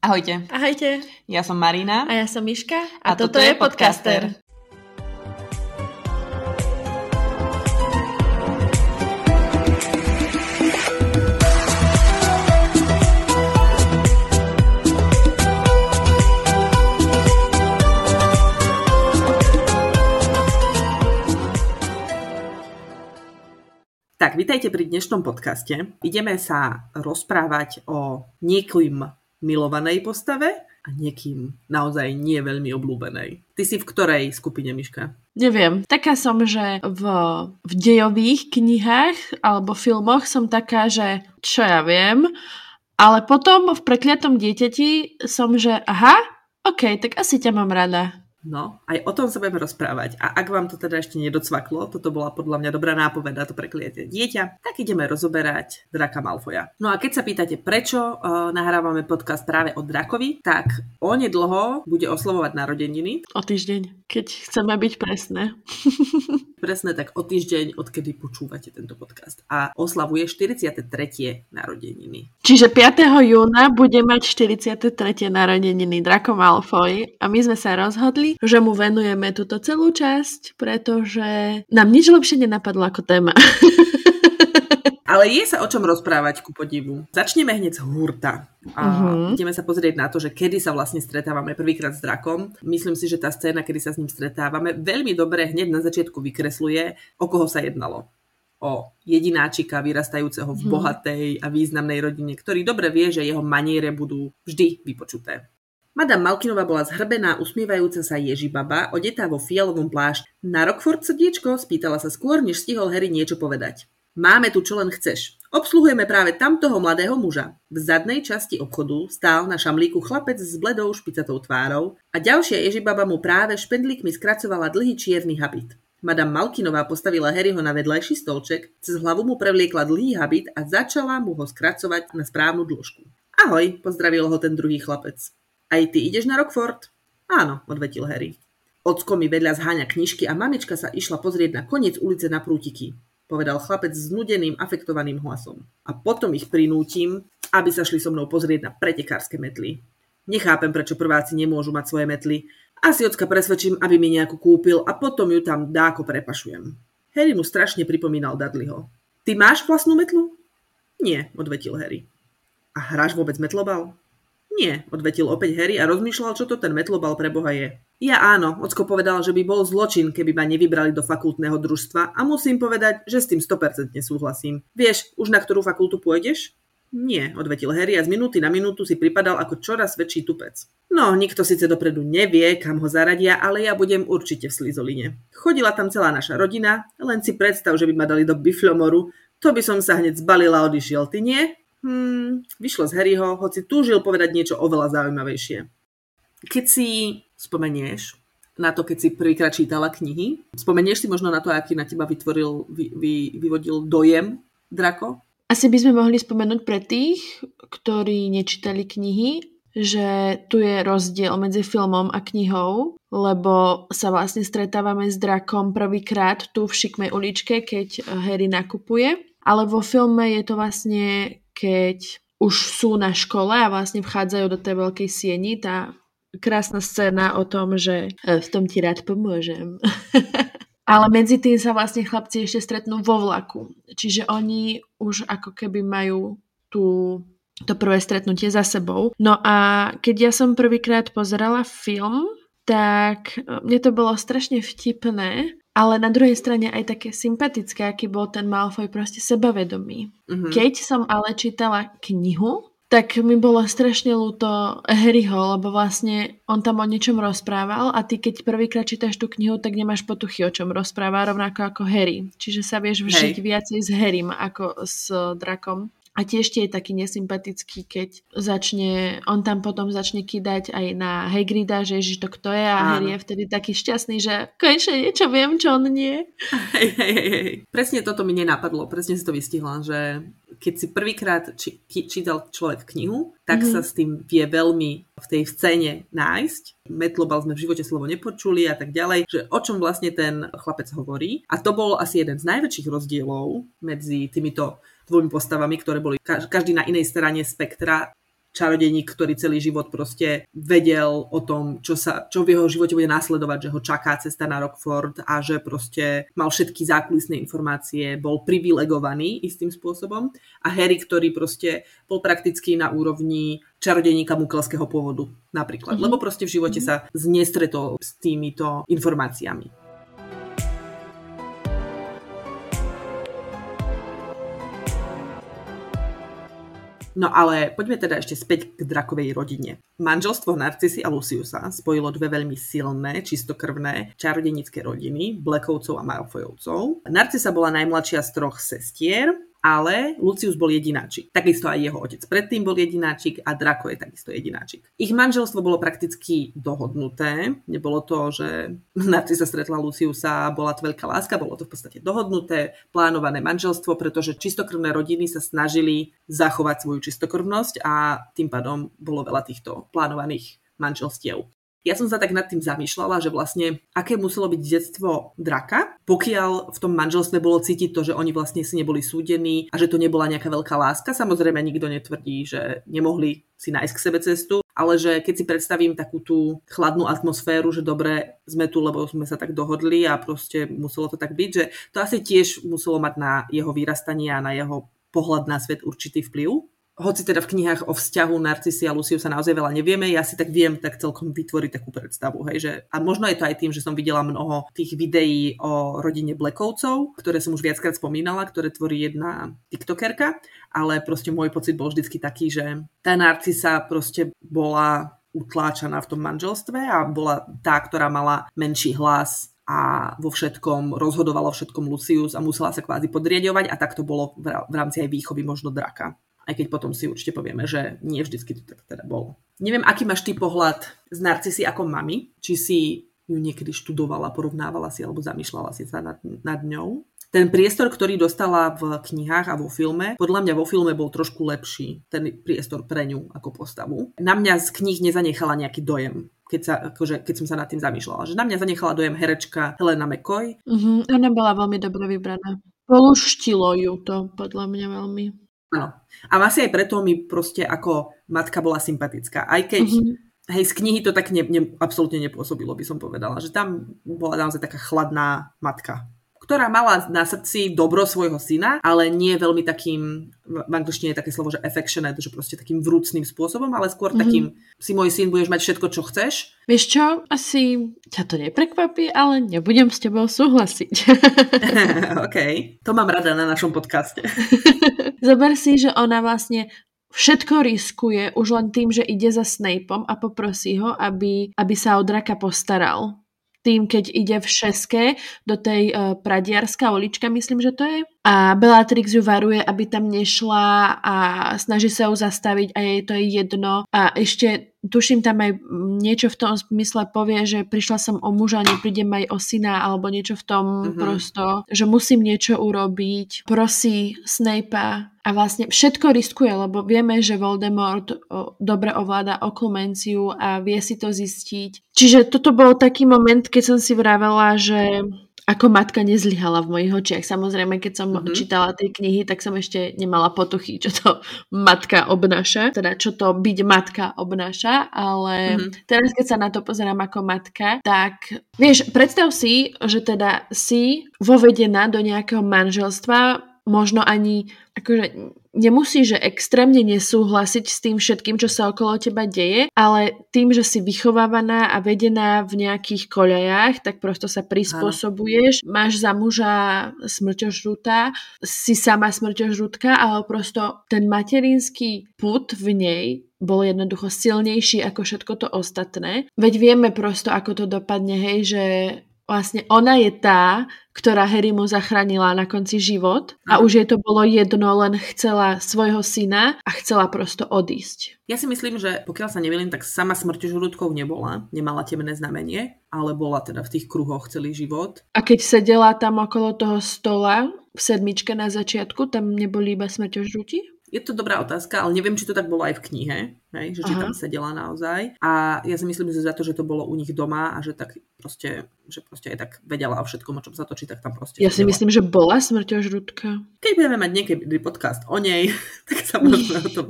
Ahojte. Ahojte. Ja som Marina. A ja som Miška. A, a toto, toto je podcaster. podcaster. Tak, vítajte pri dnešnom podcaste. Ideme sa rozprávať o niekým milovanej postave a niekým naozaj nie veľmi obľúbenej. Ty si v ktorej skupine, Miška? Neviem. Taká som, že v, v dejových knihách alebo filmoch som taká, že čo ja viem, ale potom v prekliatom dieťati som, že aha, OK, tak asi ťa mám rada. No, aj o tom sa budeme rozprávať. A ak vám to teda ešte nedocvaklo, toto bola podľa mňa dobrá nápoveda, to prekliete dieťa, tak ideme rozoberať Draka Malfoja. No a keď sa pýtate, prečo uh, nahrávame podcast práve o Drakovi, tak onedlho bude oslovovať narodeniny. O týždeň, keď chceme byť presné. presné, tak o týždeň, odkedy počúvate tento podcast. A oslavuje 43. narodeniny. Čiže 5. júna bude mať 43. narodeniny Draco Malfoy a my sme sa rozhodli, že mu venujeme túto celú časť, pretože nám nič lepšie nenapadlo ako téma. Ale je sa o čom rozprávať ku podivu. Začneme hneď z hurta. A uh-huh. ideme sa pozrieť na to, že kedy sa vlastne stretávame prvýkrát s drakom. Myslím si, že tá scéna, kedy sa s ním stretávame, veľmi dobre hneď na začiatku vykresluje, o koho sa jednalo. O jedináčika vyrastajúceho v mhm. bohatej a významnej rodine, ktorý dobre vie, že jeho maniere budú vždy vypočuté. Madame Malkinová bola zhrbená, usmievajúca sa Ježibaba, odetá vo fialovom plášť. Na Rockford srdiečko? Spýtala sa skôr, než stihol Harry niečo povedať. Máme tu čo len chceš. Obsluhujeme práve tamtoho mladého muža. V zadnej časti obchodu stál na šamlíku chlapec s bledou špicatou tvárou a ďalšia Ježibaba mu práve špendlíkmi skracovala dlhý čierny habit. Madame Malkinová postavila Harryho na vedľajší stolček, cez hlavu mu prevliekla dlhý habit a začala mu ho skracovať na správnu dĺžku. Ahoj, pozdravil ho ten druhý chlapec. Aj ty ideš na Rockford? Áno, odvetil Harry. Ocko mi vedľa zháňa knižky a mamička sa išla pozrieť na koniec ulice na prútiky, povedal chlapec s nudeným, afektovaným hlasom. A potom ich prinútim, aby sa šli so mnou pozrieť na pretekárske metly. Nechápem, prečo prváci nemôžu mať svoje metly. Asi ocka presvedčím, aby mi nejakú kúpil a potom ju tam dáko prepašujem. Harry mu strašne pripomínal Dudleyho. Ty máš vlastnú metlu? Nie, odvetil Harry. A hráš vôbec metlobal? Nie, odvetil opäť Harry a rozmýšľal, čo to ten metlobal pre boha je. Ja áno, ocko povedal, že by bol zločin, keby ma nevybrali do fakultného družstva a musím povedať, že s tým 100% súhlasím. Vieš, už na ktorú fakultu pôjdeš? Nie, odvetil Harry a z minúty na minútu si pripadal ako čoraz väčší tupec. No, nikto síce dopredu nevie, kam ho zaradia, ale ja budem určite v Slizoline. Chodila tam celá naša rodina, len si predstav, že by ma dali do Biflomoru, to by som sa hneď zbalila a odišiel, ty nie? Hmm, vyšlo z Harryho, hoci túžil povedať niečo oveľa zaujímavejšie. Keď si spomenieš na to, keď si prvýkrát čítala knihy, spomenieš si možno na to, aký na teba vytvoril, vy, vy, vyvodil dojem Drako? Asi by sme mohli spomenúť pre tých, ktorí nečítali knihy, že tu je rozdiel medzi filmom a knihou, lebo sa vlastne stretávame s drakom prvýkrát tu v šikmej uličke, keď Harry nakupuje. Ale vo filme je to vlastne keď už sú na škole a vlastne vchádzajú do tej veľkej sieni, tá krásna scéna o tom, že e, v tom ti rád pomôžem. Ale medzi tým sa vlastne chlapci ešte stretnú vo vlaku. Čiže oni už ako keby majú tú, to prvé stretnutie za sebou. No a keď ja som prvýkrát pozerala film, tak e, mne to bolo strašne vtipné, ale na druhej strane aj také sympatické, aký bol ten Malfoy proste sebavedomý. Mm-hmm. Keď som ale čítala knihu, tak mi bolo strašne ľúto Harryho, lebo vlastne on tam o niečom rozprával a ty keď prvýkrát čítaš tú knihu, tak nemáš potuchy, o čom rozpráva, rovnako ako Harry. Čiže sa vieš vžiť Hej. viacej s Harrym ako s drakom. A tiež je taký nesympatický, keď začne, on tam potom začne kýdať aj na Hagrida, že ježiš to kto je a Áno. Harry je vtedy taký šťastný, že konečne niečo viem, čo on nie. Hej, hej, hej. Presne toto mi nenapadlo, presne si to vystihla, že keď si prvýkrát či, čítal človek knihu, tak mm. sa s tým vie veľmi v tej scéne nájsť. Metlobal sme v živote slovo nepočuli a tak ďalej, že o čom vlastne ten chlapec hovorí. A to bol asi jeden z najväčších rozdielov medzi týmito dvomi postavami, ktoré boli každý na inej strane spektra čarodejník, ktorý celý život proste vedel o tom, čo, sa, čo v jeho živote bude následovať, že ho čaká cesta na Rockford a že proste mal všetky zákulisné informácie, bol privilegovaný istým spôsobom a Harry, ktorý proste bol prakticky na úrovni čarodejníka mukelského pôvodu napríklad, mm-hmm. lebo proste v živote mm-hmm. sa znestretol s týmito informáciami. No ale poďme teda ešte späť k drakovej rodine. Manželstvo Narcisy a Luciusa spojilo dve veľmi silné, čistokrvné čarodenické rodiny, Blackovcov a Malfoyovcov. Narcisa bola najmladšia z troch sestier, ale Lucius bol jedináčik. Takisto aj jeho otec predtým bol jedináčik a Draco je takisto jedináčik. Ich manželstvo bolo prakticky dohodnuté. Nebolo to, že Narci sa stretla Luciusa bola to veľká láska, bolo to v podstate dohodnuté, plánované manželstvo, pretože čistokrvné rodiny sa snažili zachovať svoju čistokrvnosť a tým pádom bolo veľa týchto plánovaných manželstiev. Ja som sa tak nad tým zamýšľala, že vlastne aké muselo byť detstvo draka, pokiaľ v tom manželstve bolo cítiť to, že oni vlastne si neboli súdení a že to nebola nejaká veľká láska. Samozrejme nikto netvrdí, že nemohli si nájsť k sebe cestu, ale že keď si predstavím takú tú chladnú atmosféru, že dobre, sme tu, lebo sme sa tak dohodli a proste muselo to tak byť, že to asi tiež muselo mať na jeho vyrastanie a na jeho pohľad na svet určitý vplyv hoci teda v knihách o vzťahu Narcisy a Luciu sa naozaj veľa nevieme, ja si tak viem tak celkom vytvoriť takú predstavu. Hej, že, a možno je to aj tým, že som videla mnoho tých videí o rodine Blackovcov, ktoré som už viackrát spomínala, ktoré tvorí jedna tiktokerka, ale proste môj pocit bol vždycky taký, že tá Narcisa proste bola utláčaná v tom manželstve a bola tá, ktorá mala menší hlas a vo všetkom rozhodovala všetkom Lucius a musela sa kvázi podriadovať a tak to bolo v rámci aj výchovy možno draka aj keď potom si určite povieme, že nie vždycky to tak teda bolo. Neviem, aký máš ty pohľad z Narcisy ako mami, či si ju niekedy študovala, porovnávala si alebo zamýšľala si sa nad, nad ňou. Ten priestor, ktorý dostala v knihách a vo filme, podľa mňa vo filme bol trošku lepší, ten priestor pre ňu ako postavu. Na mňa z kníh nezanechala nejaký dojem, keď, sa, akože, keď som sa nad tým zamýšľala. Že na mňa zanechala dojem herečka Helena McCoy. Uh-huh, ona bola veľmi dobre vybraná. Poluštilo ju to, podľa mňa veľmi. Áno. A asi aj preto mi proste ako matka bola sympatická. Aj keď mm-hmm. hej, z knihy to tak ne, ne, absolútne nepôsobilo, by som povedala. Že tam bola naozaj taká chladná matka ktorá mala na srdci dobro svojho syna, ale nie veľmi takým, v angličtine je také slovo, že affectionate, že proste takým vrúcným spôsobom, ale skôr mm-hmm. takým, si môj syn, budeš mať všetko, čo chceš. Vieš čo, asi ťa to neprekvapí, ale nebudem s tebou súhlasiť. OK, to mám rada na našom podcaste. Zober si, že ona vlastne všetko riskuje už len tým, že ide za Snapeom a poprosí ho, aby, aby sa o draka postaral tým, keď ide v šeske do tej uh, Pradiarská ulička, myslím, že to je. A Bellatrix ju varuje, aby tam nešla a snaží sa ju zastaviť a jej to je jedno. A ešte tuším tam aj niečo v tom zmysle povie, že prišla som o muža, neprídem aj o syna alebo niečo v tom mm-hmm. prosto, že musím niečo urobiť. Prosí Snape'a a vlastne všetko riskuje, lebo vieme, že Voldemort dobre ovláda oklumenciu a vie si to zistiť. Čiže toto bol taký moment, keď som si vravela, že ako matka nezlyhala v mojich očiach. Samozrejme, keď som mm-hmm. čítala tie knihy, tak som ešte nemala potuchy, čo to matka obnáša, teda čo to byť matka obnáša, ale mm-hmm. teraz, keď sa na to pozerám ako matka, tak vieš, predstav si, že teda si vovedená do nejakého manželstva, možno ani akože nemusí, že extrémne nesúhlasiť s tým všetkým, čo sa okolo teba deje, ale tým, že si vychovávaná a vedená v nejakých koľajách, tak prosto sa prispôsobuješ, Áno. máš za muža smrťožrúta, si sama smrťožrútka, ale prosto ten materinský put v nej bol jednoducho silnejší ako všetko to ostatné. Veď vieme prosto, ako to dopadne, hej, že vlastne ona je tá, ktorá Harry mu zachránila na konci život a už jej to bolo jedno, len chcela svojho syna a chcela prosto odísť. Ja si myslím, že pokiaľ sa nemýlim, tak sama smrťožrúdkou nebola, nemala temné znamenie, ale bola teda v tých kruhoch celý život. A keď sedela tam okolo toho stola v sedmičke na začiatku, tam neboli iba smrťožrúti? Je to dobrá otázka, ale neviem, či to tak bolo aj v knihe, hej, že či Aha. tam sedela naozaj. A ja si myslím, že za to, že to bolo u nich doma a že tak proste, že proste aj tak vedela o všetkom, o čom sa točí, tak tam proste Ja si myslím, že bola smrťožrúdka. Keď budeme mať niekedy podcast o nej, tak sa môžeme o tom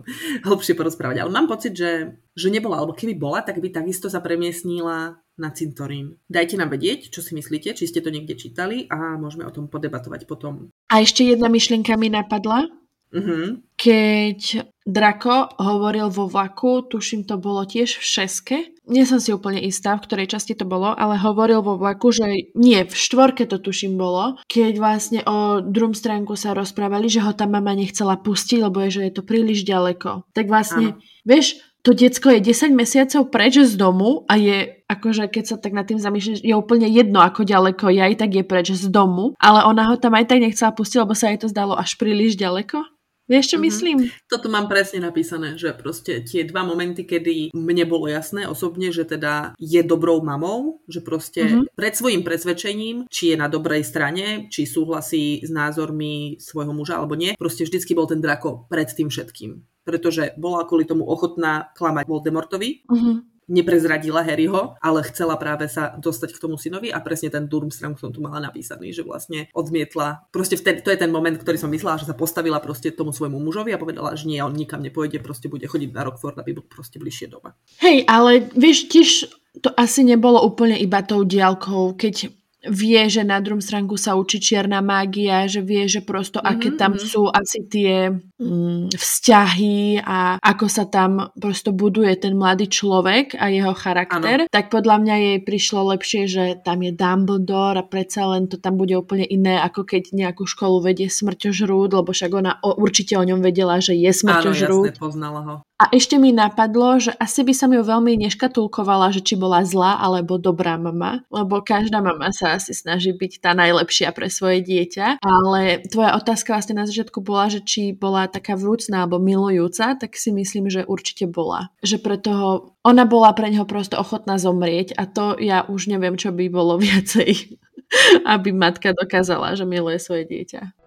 hlbšie porozprávať. Ale mám pocit, že, že nebola, alebo keby bola, tak by takisto sa premiesnila na cintorín. Dajte nám vedieť, čo si myslíte, či ste to niekde čítali a môžeme o tom podebatovať potom. A ešte jedna myšlienka mi napadla. Uh-huh. Keď Drako hovoril vo vlaku, tuším to bolo tiež v šeske, nie som si úplne istá, v ktorej časti to bolo, ale hovoril vo vlaku, že nie, v štvorke to tuším bolo, keď vlastne o druhom stránku sa rozprávali, že ho tam mama nechcela pustiť, lebo je, že je to príliš ďaleko. Tak vlastne, ano. vieš, to diecko je 10 mesiacov preč z domu a je, akože keď sa tak nad tým zamýšľaš, je úplne jedno, ako ďaleko je, aj tak je preč z domu, ale ona ho tam aj tak nechcela pustiť, lebo sa jej to zdalo až príliš ďaleko. Vieš, čo mm-hmm. myslím? Toto mám presne napísané, že proste tie dva momenty, kedy mne bolo jasné osobne, že teda je dobrou mamou, že proste mm-hmm. pred svojim presvedčením, či je na dobrej strane, či súhlasí s názormi svojho muža alebo nie, proste vždycky bol ten drako pred tým všetkým pretože bola kvôli tomu ochotná klamať Voldemortovi. Uh-huh neprezradila Harryho, ale chcela práve sa dostať k tomu synovi a presne ten Durmstrang som tu mala napísaný, že vlastne odmietla, proste vtedy, to je ten moment, ktorý som myslela, že sa postavila proste tomu svojmu mužovi a povedala, že nie, on nikam nepôjde, proste bude chodiť na Rockford, aby bol proste bližšie doma. Hej, ale vieš, tiež to asi nebolo úplne iba tou diálkou, keď vie, že na druhom stránku sa učí čierna mágia, že vie, že prosto mm-hmm. aké tam mhm. sú asi tie vzťahy a ako sa tam prosto buduje ten mladý človek a jeho charakter, ano. tak podľa mňa jej prišlo lepšie, že tam je Dumbledore a predsa len to tam bude úplne iné, ako keď nejakú školu vedie smrťožrúd, lebo však ona o, určite o ňom vedela, že je smrťožrúd. Áno, jasne, poznala ho. A ešte mi napadlo, že asi by som ju veľmi neškatulkovala, že či bola zlá alebo dobrá mama, lebo každá mama sa asi snaží byť tá najlepšia pre svoje dieťa. Ale tvoja otázka vlastne na začiatku bola, že či bola taká vrúcná alebo milujúca, tak si myslím, že určite bola. Že pre toho, ona bola pre neho prosto ochotná zomrieť a to ja už neviem, čo by bolo viacej, aby matka dokázala, že miluje svoje dieťa.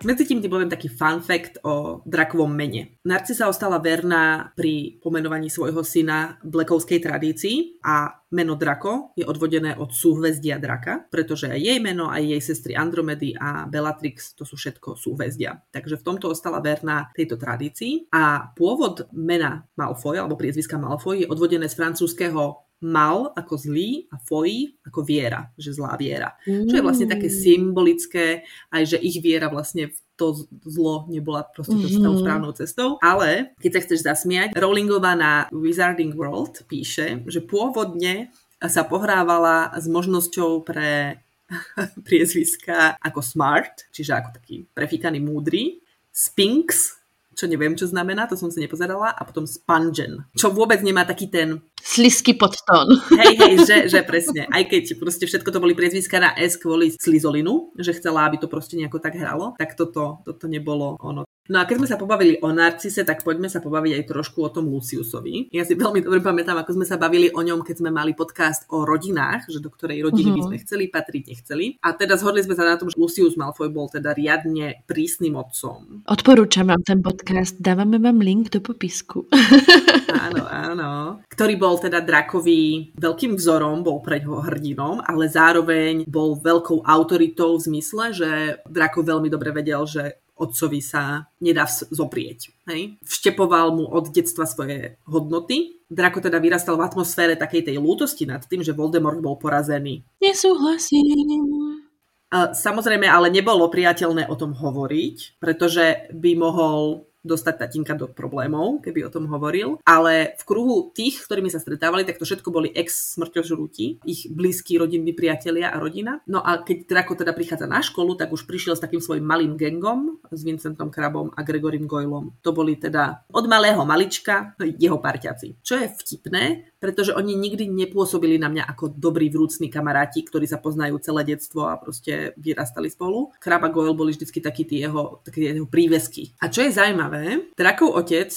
Medzi tým ti poviem taký fun fact o drakovom mene. Narcisa ostala verná pri pomenovaní svojho syna blekovskej tradícii a meno Drako je odvodené od súhvezdia draka, pretože aj jej meno, aj jej sestry Andromedy a Bellatrix to sú všetko súhvezdia. Takže v tomto ostala verná tejto tradícii a pôvod mena Malfoy alebo priezviska Malfoy je odvodené z francúzského mal ako zlý a foi ako viera, že zlá viera. Mm. Čo je vlastne také mm. symbolické, aj že ich viera vlastne v to zlo nebola proste mm-hmm. tou správnou cestou. Ale keď sa chceš zasmiať, Rowlingová na Wizarding World píše, že pôvodne sa pohrávala s možnosťou pre priezviska ako smart, čiže ako taký prefíkaný múdry, Spinks, čo neviem, čo znamená, to som si nepozerala, a potom Spongen, čo vôbec nemá taký ten... Slisky podtón. Hej, hej, že, že presne. Aj keď proste všetko to boli priezviska na S kvôli slizolinu, že chcela, aby to proste nejako tak hralo, tak toto, toto nebolo ono. No a keď sme sa pobavili o Narcise, tak poďme sa pobaviť aj trošku o tom Luciusovi. Ja si veľmi dobre pamätám, ako sme sa bavili o ňom, keď sme mali podcast o rodinách, že do ktorej rodiny uh-huh. by mhm. sme chceli patriť, nechceli. A teda zhodli sme sa na tom, že Lucius Malfoy bol teda riadne prísnym otcom. Odporúčam vám ten podcast, dávame vám link do popisku. áno, áno. Ktorý bol teda drakovi veľkým vzorom, bol pre ňoho hrdinom, ale zároveň bol veľkou autoritou v zmysle, že Drako veľmi dobre vedel, že otcovi sa nedá zoprieť. Hej? Vštepoval mu od detstva svoje hodnoty. Drako teda vyrastal v atmosfére takej tej lútosti nad tým, že Voldemort bol porazený. Nesúhlasím. Samozrejme, ale nebolo priateľné o tom hovoriť, pretože by mohol dostať tatinka do problémov, keby o tom hovoril. Ale v kruhu tých, ktorými sa stretávali, tak to všetko boli ex smrťožrúti, ich blízki rodinní priatelia a rodina. No a keď Draco teda prichádza na školu, tak už prišiel s takým svojim malým gengom, s Vincentom Krabom a Gregorim Goylom. To boli teda od malého malička jeho parťaci. Čo je vtipné, pretože oni nikdy nepôsobili na mňa ako dobrí vrúcni kamaráti, ktorí sa poznajú celé detstvo a proste vyrastali spolu. Krab a Goyle boli vždycky takí tie jeho, také jeho prívesky. A čo je zaujímavé, Drakov otec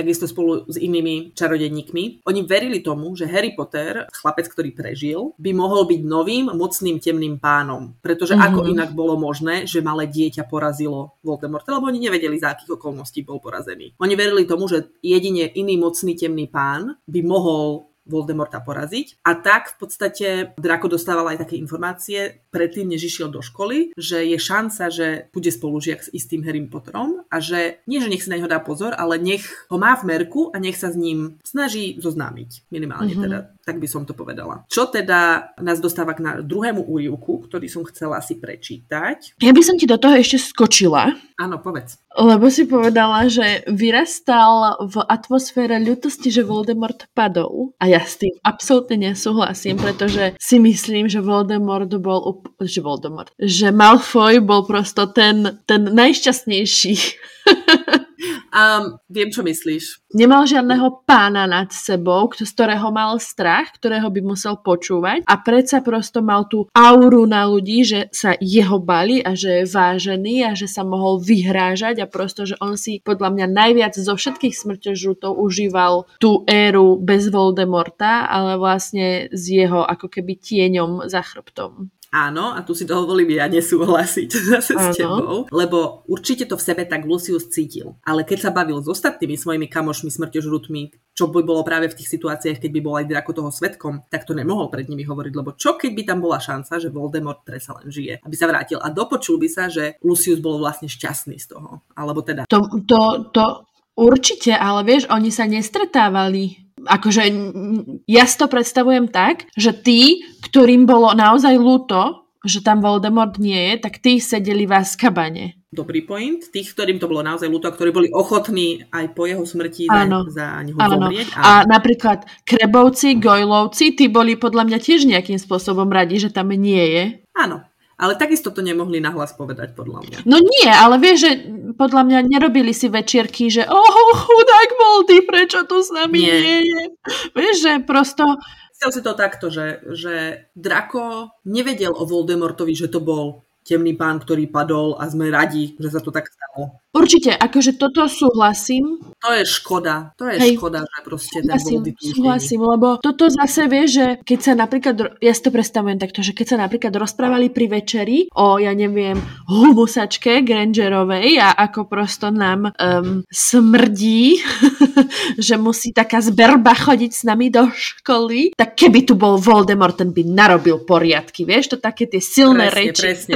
takisto spolu s inými čarodenníkmi. Oni verili tomu, že Harry Potter, chlapec, ktorý prežil, by mohol byť novým mocným temným pánom. Pretože mm-hmm. ako inak bolo možné, že malé dieťa porazilo Voldemorta, lebo oni nevedeli, za akých okolností bol porazený. Oni verili tomu, že jedine iný mocný temný pán by mohol Voldemorta poraziť. A tak v podstate Draco dostával aj také informácie predtým, než išiel do školy, že je šanca, že bude spolužiak s istým Harry Potterom a že nie, že nech si na neho dá pozor, ale nech ho má v merku a nech sa s ním snaží zoznámiť. Minimálne mm-hmm. teda, tak by som to povedala. Čo teda nás dostáva k na druhému úrivku, ktorý som chcela si prečítať. Ja by som ti do toho ešte skočila. Áno, povedz. Lebo si povedala, že vyrastal v atmosfére ľutosti, že Voldemort padol. A ja s tým absolútne nesúhlasím, pretože si myslím, že Voldemort bol, že Voldemort, že Malfoy bol prosto ten, ten najšťastnejší. Um, viem, čo myslíš. Nemal žiadneho pána nad sebou, z ktorého mal strach, ktorého by musel počúvať a predsa prosto mal tú auru na ľudí, že sa jeho bali a že je vážený a že sa mohol vyhrážať a prosto, že on si podľa mňa najviac zo všetkých smrťožrutov užíval tú éru bez Voldemorta, ale vlastne s jeho ako keby tieňom za chrbtom. Áno, a tu si dovolím ja nesúhlasiť zase s tebou, lebo určite to v sebe tak Lucius cítil. Ale keď sa bavil s ostatnými svojimi kamošmi, smrťožrutmi, čo by bolo práve v tých situáciách, keď by bol aj Draco toho svetkom, tak to nemohol pred nimi hovoriť, lebo čo keď by tam bola šanca, že Voldemort predsa len žije, aby sa vrátil a dopočul by sa, že Lucius bol vlastne šťastný z toho. Alebo teda... To, to, to určite, ale vieš, oni sa nestretávali akože ja si to predstavujem tak, že tí, ktorým bolo naozaj ľúto, že tam Voldemort nie je, tak tí sedeli v Azkabane. Dobrý point. Tých, ktorým to bolo naozaj ľúto, ktorí boli ochotní aj po jeho smrti áno, za, za neho áno. zomrieť. A... a napríklad Krebovci, Gojlovci, tí boli podľa mňa tiež nejakým spôsobom radi, že tam nie je. Áno, ale takisto to nemohli nahlas povedať, podľa mňa. No nie, ale vieš, že podľa mňa nerobili si večierky, že oh, chudák Voldy, prečo tu s nami nie, nie je. Vieš, že prosto... Chcel si to takto, že, že Draco nevedel o Voldemortovi, že to bol temný pán, ktorý padol a sme radi, že sa to tak stalo. Určite, akože toto súhlasím. To je škoda, to je Hej. škoda, že proste ten súhlasím, súhlasím, lebo toto zase vie, že keď sa napríklad, ja si to predstavujem takto, že keď sa napríklad rozprávali pri večeri o, ja neviem, humusačke Grangerovej a ako prosto nám um, smrdí, že musí taká zberba chodiť s nami do školy, tak keby tu bol Voldemort, ten by narobil poriadky, vieš, to také tie silné presne, reči. Presne,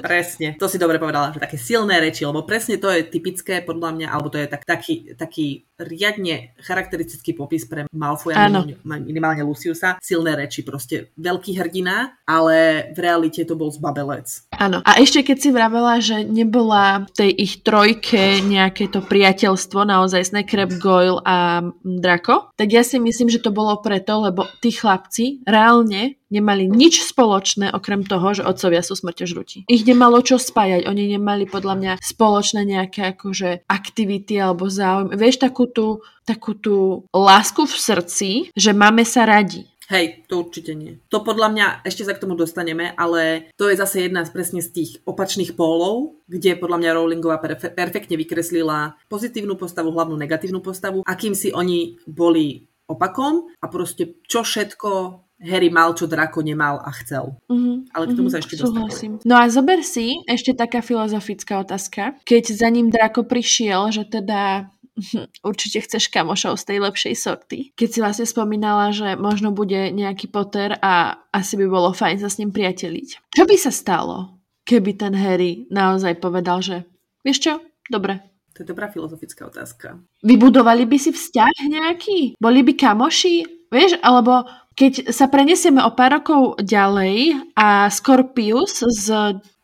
presne, to si dobre povedala, že také silné reči, lebo presne to je typické podľa mňa, alebo to je tak, taký, taký riadne charakteristický popis pre Malfoja, minimálne Luciusa. Silné reči, proste veľký hrdina, ale v realite to bol zbabelec. Áno. A ešte keď si vravela, že nebola v tej ich trojke nejaké to priateľstvo, naozaj Snakreb, Goyle a Draco, tak ja si myslím, že to bolo preto, lebo tí chlapci reálne nemali nič spoločné okrem toho, že otcovia sú smrťožrutí. Ich nemalo čo spájať, oni nemali podľa mňa spoločné nejaké akože aktivity alebo záujem. Vieš takú tú, takú tú lásku v srdci, že máme sa radi. Hej, to určite nie. To podľa mňa, ešte sa k tomu dostaneme, ale to je zase jedna z presne z tých opačných pólov, kde podľa mňa Rowlingová perfe- perfektne vykreslila pozitívnu postavu, hlavnú negatívnu postavu, akým si oni boli opakom a proste čo všetko Harry mal, čo Draco nemal a chcel. Mm-hmm. Ale k tomu mm-hmm. sa ešte Súhlasím. No a zober si ešte taká filozofická otázka. Keď za ním Draco prišiel, že teda určite chceš kamošov z tej lepšej sorty. Keď si vlastne spomínala, že možno bude nejaký Potter a asi by bolo fajn sa s ním priateliť. Čo by sa stalo, keby ten Harry naozaj povedal, že vieš čo, dobre, to je dobrá filozofická otázka. Vybudovali by si vzťah nejaký? Boli by kamoši? Vieš, alebo keď sa prenesieme o pár rokov ďalej a Scorpius s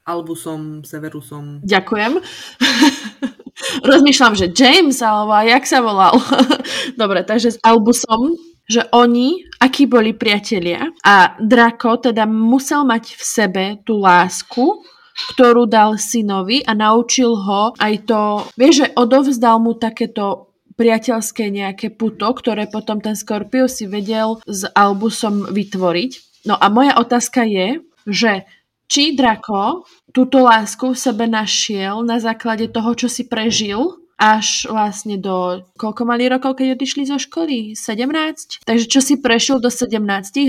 Albusom, Severusom. Ďakujem. Rozmýšľam, že James, alebo jak sa volal. Dobre, takže s Albusom, že oni, akí boli priatelia a Draco teda musel mať v sebe tú lásku, ktorú dal synovi a naučil ho aj to, vieš, že odovzdal mu takéto priateľské nejaké puto, ktoré potom ten Scorpio si vedel s Albusom vytvoriť. No a moja otázka je, že či Draco túto lásku v sebe našiel na základe toho, čo si prežil až vlastne do... Koľko mali rokov, keď odišli zo školy? 17? Takže čo si prešiel do 17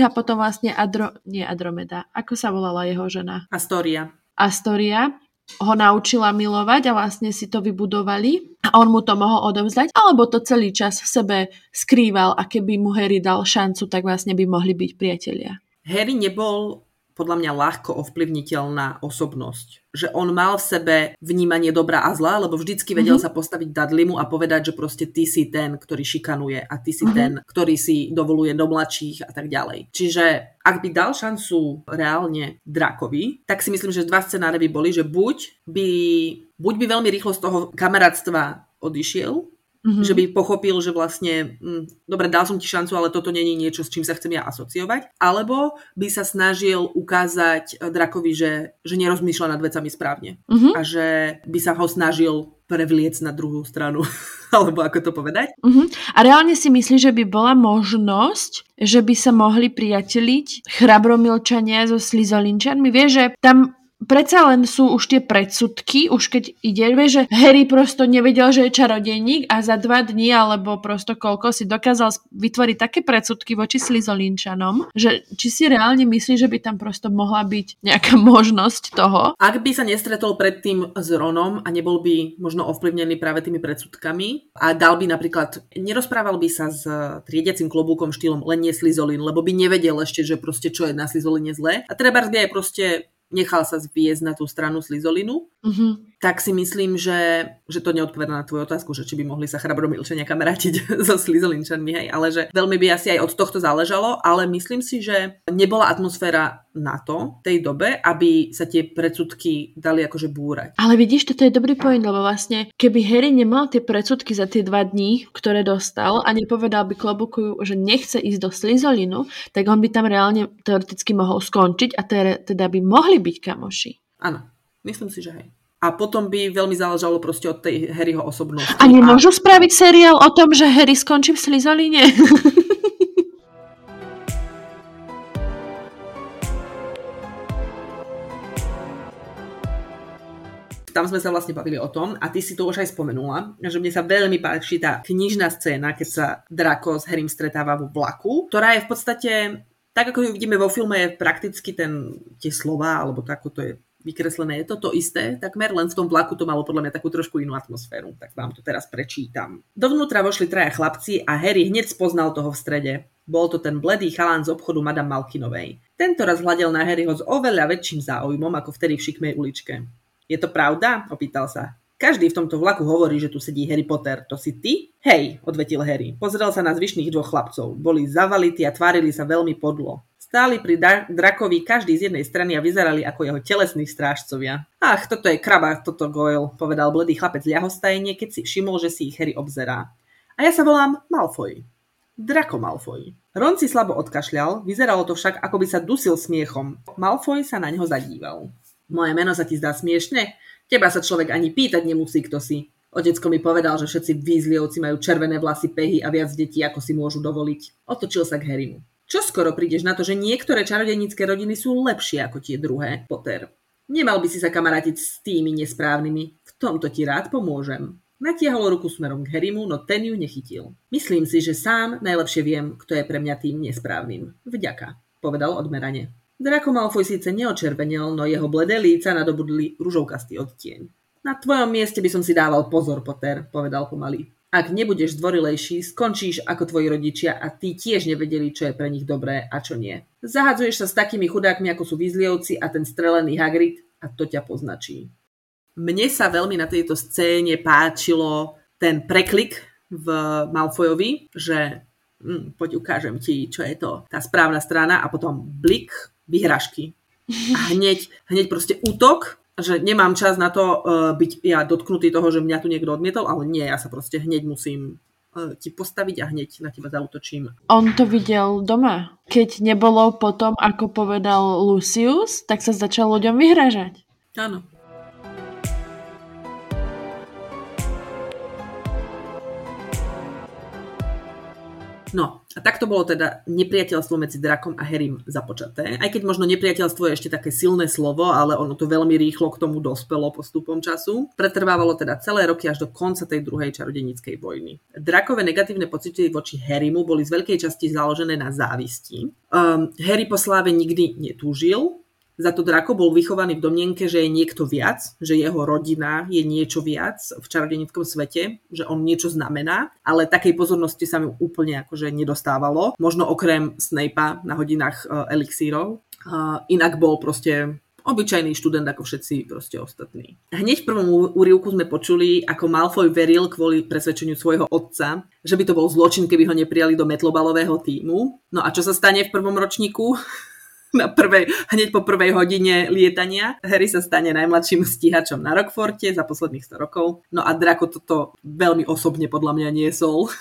a potom vlastne Adro... Nie Adromeda. Ako sa volala jeho žena? Astoria. Astoria ho naučila milovať a vlastne si to vybudovali a on mu to mohol odovzdať, alebo to celý čas v sebe skrýval a keby mu Harry dal šancu, tak vlastne by mohli byť priatelia. Harry nebol podľa mňa ľahko ovplyvniteľná osobnosť. Že on mal v sebe vnímanie dobra a zla, lebo vždycky vedel mm-hmm. sa postaviť Dudleymu a povedať, že proste ty si ten, ktorý šikanuje a ty si mm-hmm. ten, ktorý si dovoluje do mladších a tak ďalej. Čiže ak by dal šancu reálne Drakovi, tak si myslím, že dva scenáre by boli, že buď by, buď by veľmi rýchlo z toho kamarátstva odišiel, Mm-hmm. Že by pochopil, že vlastne, hm, dobre, dal som ti šancu, ale toto není niečo, s čím sa chcem ja asociovať. Alebo by sa snažil ukázať eh, Drakovi, že, že nerozmýšľa nad vecami správne. Mm-hmm. A že by sa ho snažil prevliec na druhú stranu. Alebo ako to povedať? Uh-huh. A reálne si myslíš, že by bola možnosť, že by sa mohli priateliť chrabromilčania so slizolinčanmi? Vieš, že tam predsa len sú už tie predsudky, už keď ide, vieš, že Harry prosto nevedel, že je čarodejník a za dva dní alebo prosto koľko si dokázal vytvoriť také predsudky voči Slizolinčanom, že či si reálne myslíš, že by tam prosto mohla byť nejaká možnosť toho? Ak by sa nestretol predtým s Ronom a nebol by možno ovplyvnený práve tými predsudkami a dal by napríklad, nerozprával by sa s triediacim klobúkom štýlom len nie Slizolin, lebo by nevedel ešte, že proste čo je na Slizoline zlé. A treba by aj proste nechal sa zviezť na tú stranu Slizolinu, mm-hmm. Tak si myslím, že, že to neodpovedá na tvoju otázku, že či by mohli sa chrabromilčania kamarátiť so Slizolinčanmi, hej, ale že veľmi by asi aj od tohto záležalo, ale myslím si, že nebola atmosféra na to, tej dobe, aby sa tie predsudky dali akože búrať. Ale vidíš, toto je dobrý point, lebo vlastne keby Harry nemal tie predsudky za tie dva dní, ktoré dostal a nepovedal by klobuku, že nechce ísť do Slizolinu, tak on by tam reálne teoreticky mohol skončiť a teda by mohli byť kamoši. Áno, myslím si, že hej. A potom by veľmi záležalo proste od tej Harryho osobnosti. A nemôžu a... spraviť seriál o tom, že Harry skončí v Slizoline? tam sme sa vlastne bavili o tom a ty si to už aj spomenula, že mne sa veľmi páči tá knižná scéna, keď sa Draco s Harrym stretáva vo vlaku, ktorá je v podstate tak ako ju vidíme vo filme, je prakticky ten, tie slova, alebo tak, ako to je vykreslené, je to to isté, takmer len v tom vlaku to malo podľa mňa takú trošku inú atmosféru, tak vám to teraz prečítam. Dovnútra vošli traja chlapci a Harry hneď spoznal toho v strede. Bol to ten bledý chalán z obchodu Madame Malkinovej. Tento raz hľadel na Harryho s oveľa väčším záujmom ako vtedy v šikmej uličke. Je to pravda? opýtal sa. Každý v tomto vlaku hovorí, že tu sedí Harry Potter. To si ty? Hej, odvetil Harry. Pozrel sa na zvyšných dvoch chlapcov. Boli zavalití a tvárili sa veľmi podlo. Stáli pri da- drakovi každý z jednej strany a vyzerali ako jeho telesní strážcovia. Ach, toto je kraba, toto Goyle, povedal bledý chlapec ľahostajne, keď si všimol, že si ich Harry obzerá. A ja sa volám Malfoy. Draco Malfoy. Ron si slabo odkašľal, vyzeralo to však, ako by sa dusil smiechom. Malfoy sa na neho zadíval. Moje meno sa ti zdá smiešne? Teba sa človek ani pýtať nemusí, kto si. Otecko mi povedal, že všetci výzlievci majú červené vlasy, pehy a viac detí, ako si môžu dovoliť. Otočil sa k Harrymu. Čo skoro prídeš na to, že niektoré čarodejnícke rodiny sú lepšie ako tie druhé, Potter? Nemal by si sa kamarátiť s tými nesprávnymi. V tomto ti rád pomôžem. Natiahol ruku smerom k Harrymu, no ten ju nechytil. Myslím si, že sám najlepšie viem, kto je pre mňa tým nesprávnym. Vďaka, povedal odmerane. Draco Malfoy síce neočervenil, no jeho bledé líca nadobudli ružovkastý odtieň. Na tvojom mieste by som si dával pozor, Potter, povedal pomaly. Ak nebudeš zdvorilejší, skončíš ako tvoji rodičia a tí tiež nevedeli, čo je pre nich dobré a čo nie. Zahadzuješ sa s takými chudákmi, ako sú Weasleyovci a ten strelený Hagrid a to ťa poznačí. Mne sa veľmi na tejto scéne páčilo ten preklik v Malfoyovi, že hm, poď ukážem ti, čo je to tá správna strana a potom blik vyhražky. A hneď, hneď proste útok, že nemám čas na to uh, byť ja dotknutý toho, že mňa tu niekto odmietol, ale nie, ja sa proste hneď musím uh, ti postaviť a hneď na teba zautočím. On to videl doma. Keď nebolo potom, ako povedal Lucius, tak sa začal ľuďom vyhražať. Áno. A takto bolo teda nepriateľstvo medzi Drakom a Harrym započaté. Aj keď možno nepriateľstvo je ešte také silné slovo, ale ono to veľmi rýchlo k tomu dospelo postupom času. Pretrvávalo teda celé roky až do konca tej druhej čarodenickej vojny. Drakové negatívne pocity voči Harrymu boli z veľkej časti založené na závisti. Um, Harry po sláve nikdy netúžil, za to Drako bol vychovaný v domnienke, že je niekto viac, že jeho rodina je niečo viac v čarodenickom svete, že on niečo znamená, ale takej pozornosti sa mu úplne akože nedostávalo. Možno okrem Snape'a na hodinách uh, elixírov. Uh, inak bol proste obyčajný študent ako všetci proste ostatní. Hneď v prvom úrivku sme počuli, ako Malfoy veril kvôli presvedčeniu svojho otca, že by to bol zločin, keby ho neprijali do metlobalového týmu. No a čo sa stane v prvom ročníku? na prvej, hneď po prvej hodine lietania. Harry sa stane najmladším stíhačom na Rockforte za posledných 100 rokov. No a Draco toto veľmi osobne podľa mňa niesol.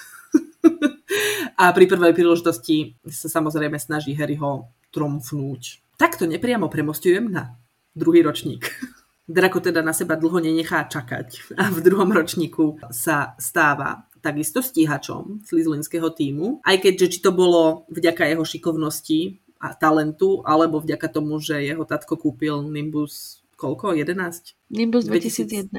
a pri prvej príležitosti sa samozrejme snaží Harry ho tromfnúť. Takto nepriamo premostujem na druhý ročník. Draco teda na seba dlho nenechá čakať a v druhom ročníku sa stáva takisto stíhačom Slizlinského týmu, aj keďže či to bolo vďaka jeho šikovnosti a talentu, alebo vďaka tomu, že jeho tatko kúpil Nimbus koľko? 11? Nimbus 2001.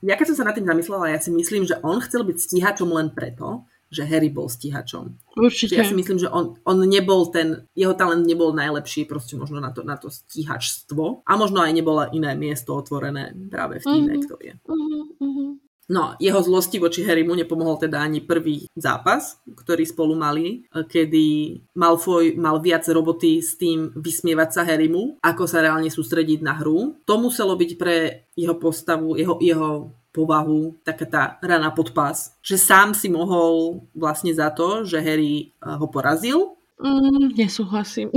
Ja keď som sa nad tým zamyslela, ja si myslím, že on chcel byť stíhačom len preto, že Harry bol stíhačom. Určite. ja si myslím, že on, on nebol ten, jeho talent nebol najlepší proste možno na to, na to stíhačstvo a možno aj nebolo iné miesto otvorené práve v týme, uh-huh. kto vie. Uh-huh. No, jeho zlosti voči Harrymu nepomohol teda ani prvý zápas, ktorý spolu mali, kedy Malfoy mal viac roboty s tým vysmievať sa Harrymu, ako sa reálne sústrediť na hru. To muselo byť pre jeho postavu, jeho, jeho povahu, taká tá rana pod pás. Že sám si mohol vlastne za to, že Harry eh, ho porazil. Mm, nesúhlasím.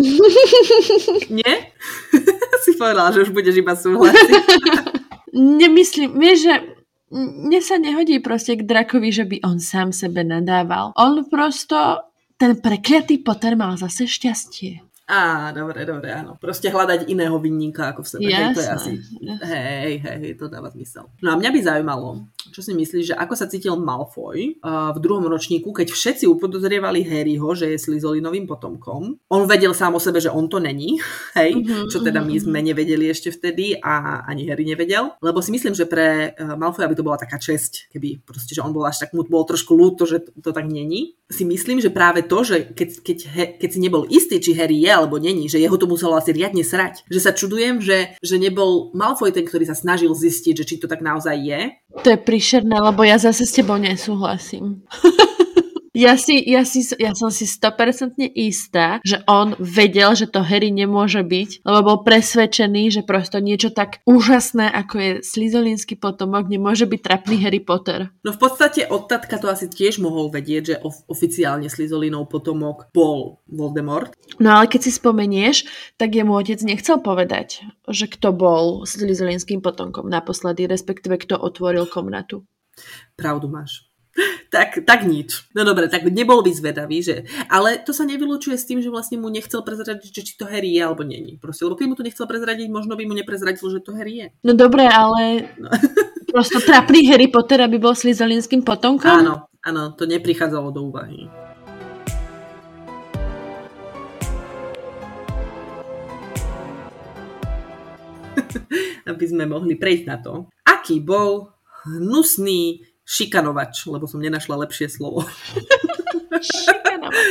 Nie? si povedala, že už budeš iba súhlasiť. Nemyslím, vieš, že mne sa nehodí proste k drakovi, že by on sám sebe nadával. On prosto, ten prekliatý Potter mal zase šťastie. Á, dobre, dobre, áno. Proste hľadať iného vinníka ako v sebe. Jasné, hej, to je asi... Hej, hej, hej, to dáva zmysel. No a mňa by zaujímalo, čo si myslíš, že ako sa cítil Malfoy uh, v druhom ročníku, keď všetci upodozrievali Harryho, že je Slizolinovým potomkom. On vedel sám o sebe, že on to není, hej, uh-huh, čo teda my mhm. sme nevedeli ešte vtedy a ani Harry nevedel. Lebo si myslím, že pre uh, Malfoya by to bola taká česť, keby proste, že on bol až tak, mu bol trošku ľúto, že to, to tak není. Si myslím, že práve to, že keď, keď, he, keď si nebol istý, či Harry je alebo není, že jeho to muselo asi riadne srať. Že sa čudujem, že, že nebol Malfoy ten, ktorý sa snažil zistiť, že či to tak naozaj je. To je príšerné, lebo ja zase s tebou nesúhlasím. Ja, si, ja, si, ja som si 100% istá, že on vedel, že to Harry nemôže byť, lebo bol presvedčený, že prosto niečo tak úžasné, ako je slizolínsky potomok, nemôže byť trapný Harry Potter. No v podstate od tatka to asi tiež mohol vedieť, že of- oficiálne slizolínov potomok bol Voldemort. No ale keď si spomenieš, tak jemu otec nechcel povedať, že kto bol slizolínským potomkom naposledy, respektíve kto otvoril komnatu. Pravdu máš tak, tak nič. No dobre, tak nebol by zvedavý, že... Ale to sa nevylučuje s tým, že vlastne mu nechcel prezradiť, že či to Harry je alebo není. Proste, lebo keď mu to nechcel prezradiť, možno by mu neprezradil, že to Harry je. No dobre, ale no. prosto trapný Harry Potter, aby bol slizolinským potomkom? Áno, áno, to neprichádzalo do úvahy. aby sme mohli prejsť na to, aký bol hnusný šikanovač, lebo som nenašla lepšie slovo. šikanovač.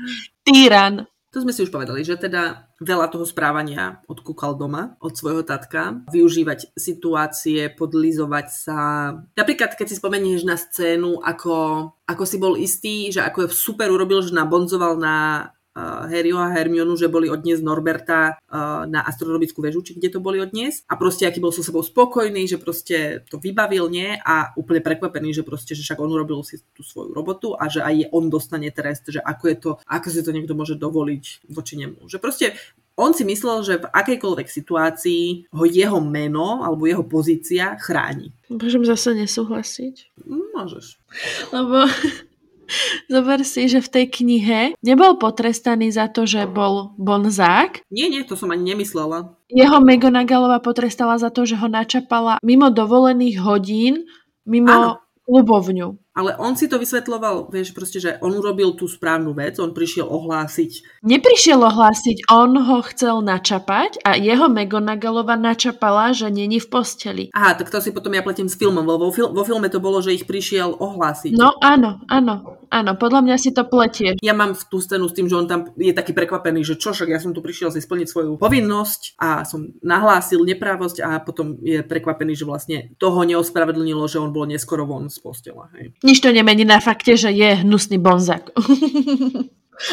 Týran. To sme si už povedali, že teda veľa toho správania odkúkal doma od svojho tatka, využívať situácie, podlizovať sa. Napríklad, keď si spomenieš na scénu, ako, ako si bol istý, že ako je super urobil, že nabonzoval na Harryho a Hermionu, že boli odniesť Norberta na astronomickú väžu, či kde to boli odniesť. A proste, aký bol so sebou spokojný, že proste to vybavil, nie? A úplne prekvapený, že proste, že však on urobil si tú svoju robotu a že aj on dostane trest, že ako je to, ako si to niekto môže dovoliť voči nemu. Že proste on si myslel, že v akejkoľvek situácii ho jeho meno alebo jeho pozícia chráni. Môžem zase nesúhlasiť? Môžeš. Lebo Zober si, že v tej knihe nebol potrestaný za to, že bol bonzák. Nie, nie, to som ani nemyslela. Jeho Megonagalova potrestala za to, že ho načapala mimo dovolených hodín, mimo Áno. klubovňu. Ale on si to vysvetloval, vieš, proste, že on urobil tú správnu vec, on prišiel ohlásiť. Neprišiel ohlásiť, on ho chcel načapať a jeho Megonagalova načapala, že není v posteli. Aha, tak to si potom ja pletím s filmom, vo, fil- vo filme to bolo, že ich prišiel ohlásiť. No áno, áno, áno, podľa mňa si to pletie. Ja mám tú scénu s tým, že on tam je taký prekvapený, že čo, však ja som tu prišiel si splniť svoju povinnosť a som nahlásil neprávosť a potom je prekvapený, že vlastne toho neospravedlnilo, že on bol neskoro von z postela. Hej. Nič to nemení na fakte, že je hnusný bonzak.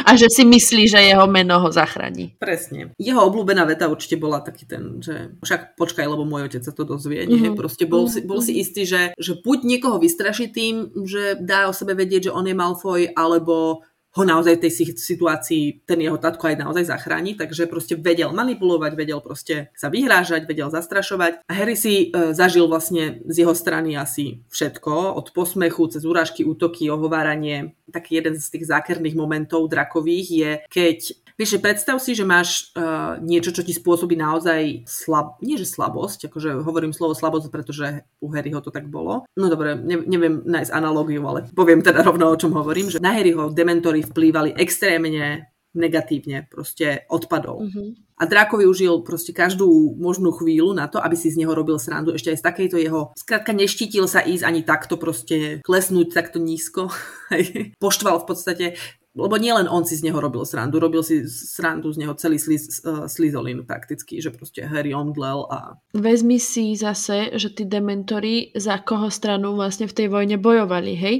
A že si myslí, že jeho meno ho zachráni. Presne. Jeho obľúbená veta určite bola taký ten, že však počkaj, lebo môj otec sa to dozvie. Mm-hmm. Nie? Proste bol, si, bol si istý, že, že buď niekoho vystraší tým, že dá o sebe vedieť, že on je Malfoy, alebo ho naozaj v tej situácii ten jeho tatko aj naozaj zachráni, takže proste vedel manipulovať, vedel proste sa vyhrážať, vedel zastrašovať. A Harry si e, zažil vlastne z jeho strany asi všetko, od posmechu cez urážky, útoky, ohováranie. Taký jeden z tých zákerných momentov drakových je, keď Vieš, predstav si, že máš uh, niečo, čo ti spôsobí naozaj slab... Nie, že slabosť, akože hovorím slovo slabosť, pretože u Harryho to tak bolo. No dobre, ne, neviem nájsť analógiu, ale poviem teda rovno, o čom hovorím, že na Harryho dementory vplývali extrémne negatívne, proste odpadol. Mm-hmm. A Dráko využil proste každú možnú chvíľu na to, aby si z neho robil srandu. Ešte aj z takejto jeho... Skrátka neštítil sa ísť ani takto proste klesnúť takto nízko. Poštval v podstate lebo nielen on si z neho robil srandu, robil si srandu z neho celý sliz, uh, slizolin prakticky, že proste Harry omdlel a... Vezmi si zase, že tí dementori za koho stranu vlastne v tej vojne bojovali, hej?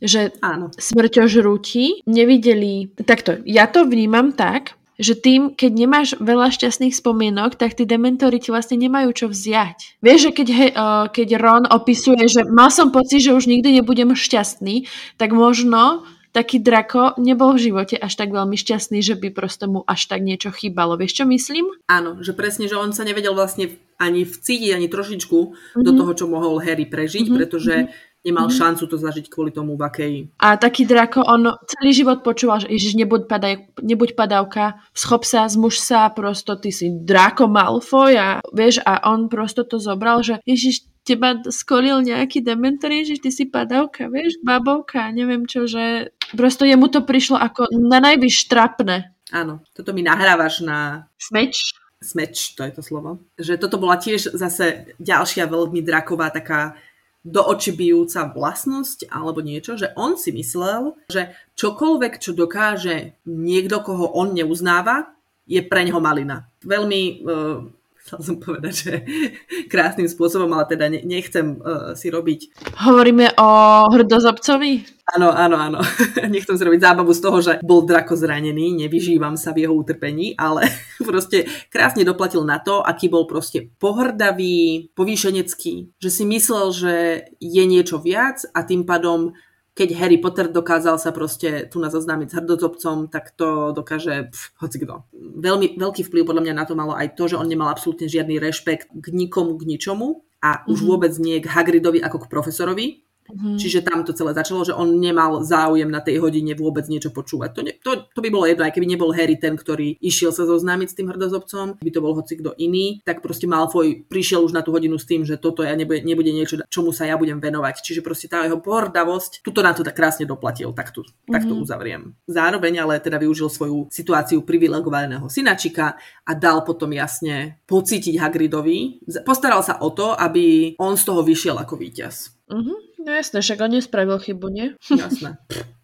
Že Áno. smrťožrúti nevideli... Takto, ja to vnímam tak, že tým, keď nemáš veľa šťastných spomienok, tak tí dementori ti vlastne nemajú čo vziať. Vieš, že keď, he, uh, keď Ron opisuje, že mal som pocit, že už nikdy nebudem šťastný, tak možno taký drako nebol v živote až tak veľmi šťastný, že by proste mu až tak niečo chýbalo. Vieš, čo myslím? Áno, že presne, že on sa nevedel vlastne ani vcítiť, ani trošičku mm-hmm. do mhm. toho, čo mohol Harry prežiť, mm-hmm. pretože mhm. nemal mm-hmm. šancu to zažiť kvôli tomu, v akej... A taký drako, on celý život počúval, že ježiš, nebuď, padaj, nebuď padavka, schop sa, zmuž sa, prosto ty si drako Malfoy a vieš, a on prosto to zobral, že ježiš, teba skolil nejaký dementor, že ty si padavka, vieš, babovka, neviem čo, že prosto jemu to prišlo ako na najvyš trapné. Áno, toto mi nahrávaš na... Smeč? Smeč, to je to slovo. Že toto bola tiež zase ďalšia veľmi draková taká do oči bijúca vlastnosť alebo niečo, že on si myslel, že čokoľvek, čo dokáže niekto, koho on neuznáva, je pre neho malina. Veľmi uh, chcel som povedať, že krásnym spôsobom, ale teda nechcem uh, si robiť... Hovoríme o hrdozobcovi? Áno, áno, áno. nechcem si robiť zábavu z toho, že bol drako zranený, nevyžívam sa v jeho utrpení, ale proste krásne doplatil na to, aký bol proste pohrdavý, povýšenecký, že si myslel, že je niečo viac a tým pádom keď Harry Potter dokázal sa proste tu na zoznámiť s hrdozobcom, tak to dokáže pf, hoci kto. Veľmi veľký vplyv podľa mňa na to malo aj to, že on nemal absolútne žiadny rešpekt k nikomu, k ničomu a už mm-hmm. vôbec nie k Hagridovi ako k profesorovi, Mm-hmm. Čiže tam to celé začalo, že on nemal záujem na tej hodine vôbec niečo počúvať. To, ne, to, to by bolo jedno, aj keby nebol Harry ten, ktorý išiel sa zoznámiť s tým hrdozobcom, by to bol hoci kto iný, tak proste Malfoy prišiel už na tú hodinu s tým, že toto ja nebude, nebude niečo, čomu sa ja budem venovať. Čiže proste tá jeho pohrdavosť, tuto na to tak krásne doplatil, tak, tu, mm-hmm. tak to mhm. uzavriem. Zároveň ale teda využil svoju situáciu privilegovaného synačika a dal potom jasne pocítiť Hagridovi. Postaral sa o to, aby on z toho vyšiel ako víťaz. Mm-hmm. No jasné, však on nespravil chybu, nie? Jasné.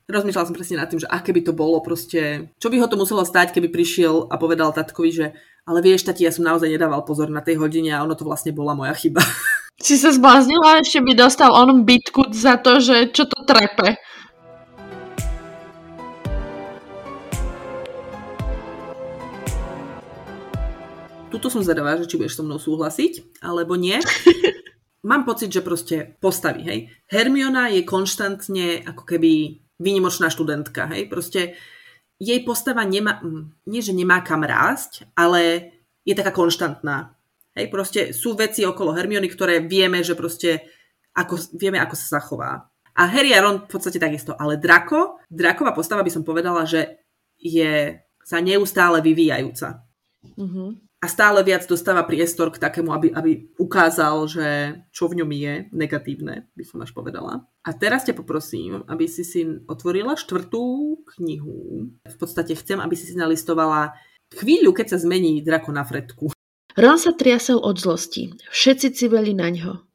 Rozmýšľala som presne nad tým, že aké by to bolo proste, čo by ho to muselo stať, keby prišiel a povedal tatkovi, že ale vieš, tati, ja som naozaj nedával pozor na tej hodine a ono to vlastne bola moja chyba. Si sa zbláznila, ešte by dostal on bitku za to, že čo to trepe. Tuto som zvedavá, že či budeš so mnou súhlasiť, alebo nie. mám pocit, že proste postaví, hej. Hermiona je konštantne ako keby výnimočná študentka, hej. Proste jej postava nemá, mm, nie že nemá kam rásť, ale je taká konštantná. Hej, proste sú veci okolo Hermiony, ktoré vieme, že proste ako, vieme, ako sa zachová. A Harry a Ron v podstate takisto. Ale Draco, Draková postava by som povedala, že je sa neustále vyvíjajúca. Mm-hmm. A stále viac dostáva priestor k takému, aby, aby ukázal, že čo v ňom je negatívne, by som až povedala. A teraz ťa poprosím, aby si si otvorila štvrtú knihu. V podstate chcem, aby si si nalistovala chvíľu, keď sa zmení drako na fretku. Ron sa triasel od zlosti. Všetci civeli na ňo.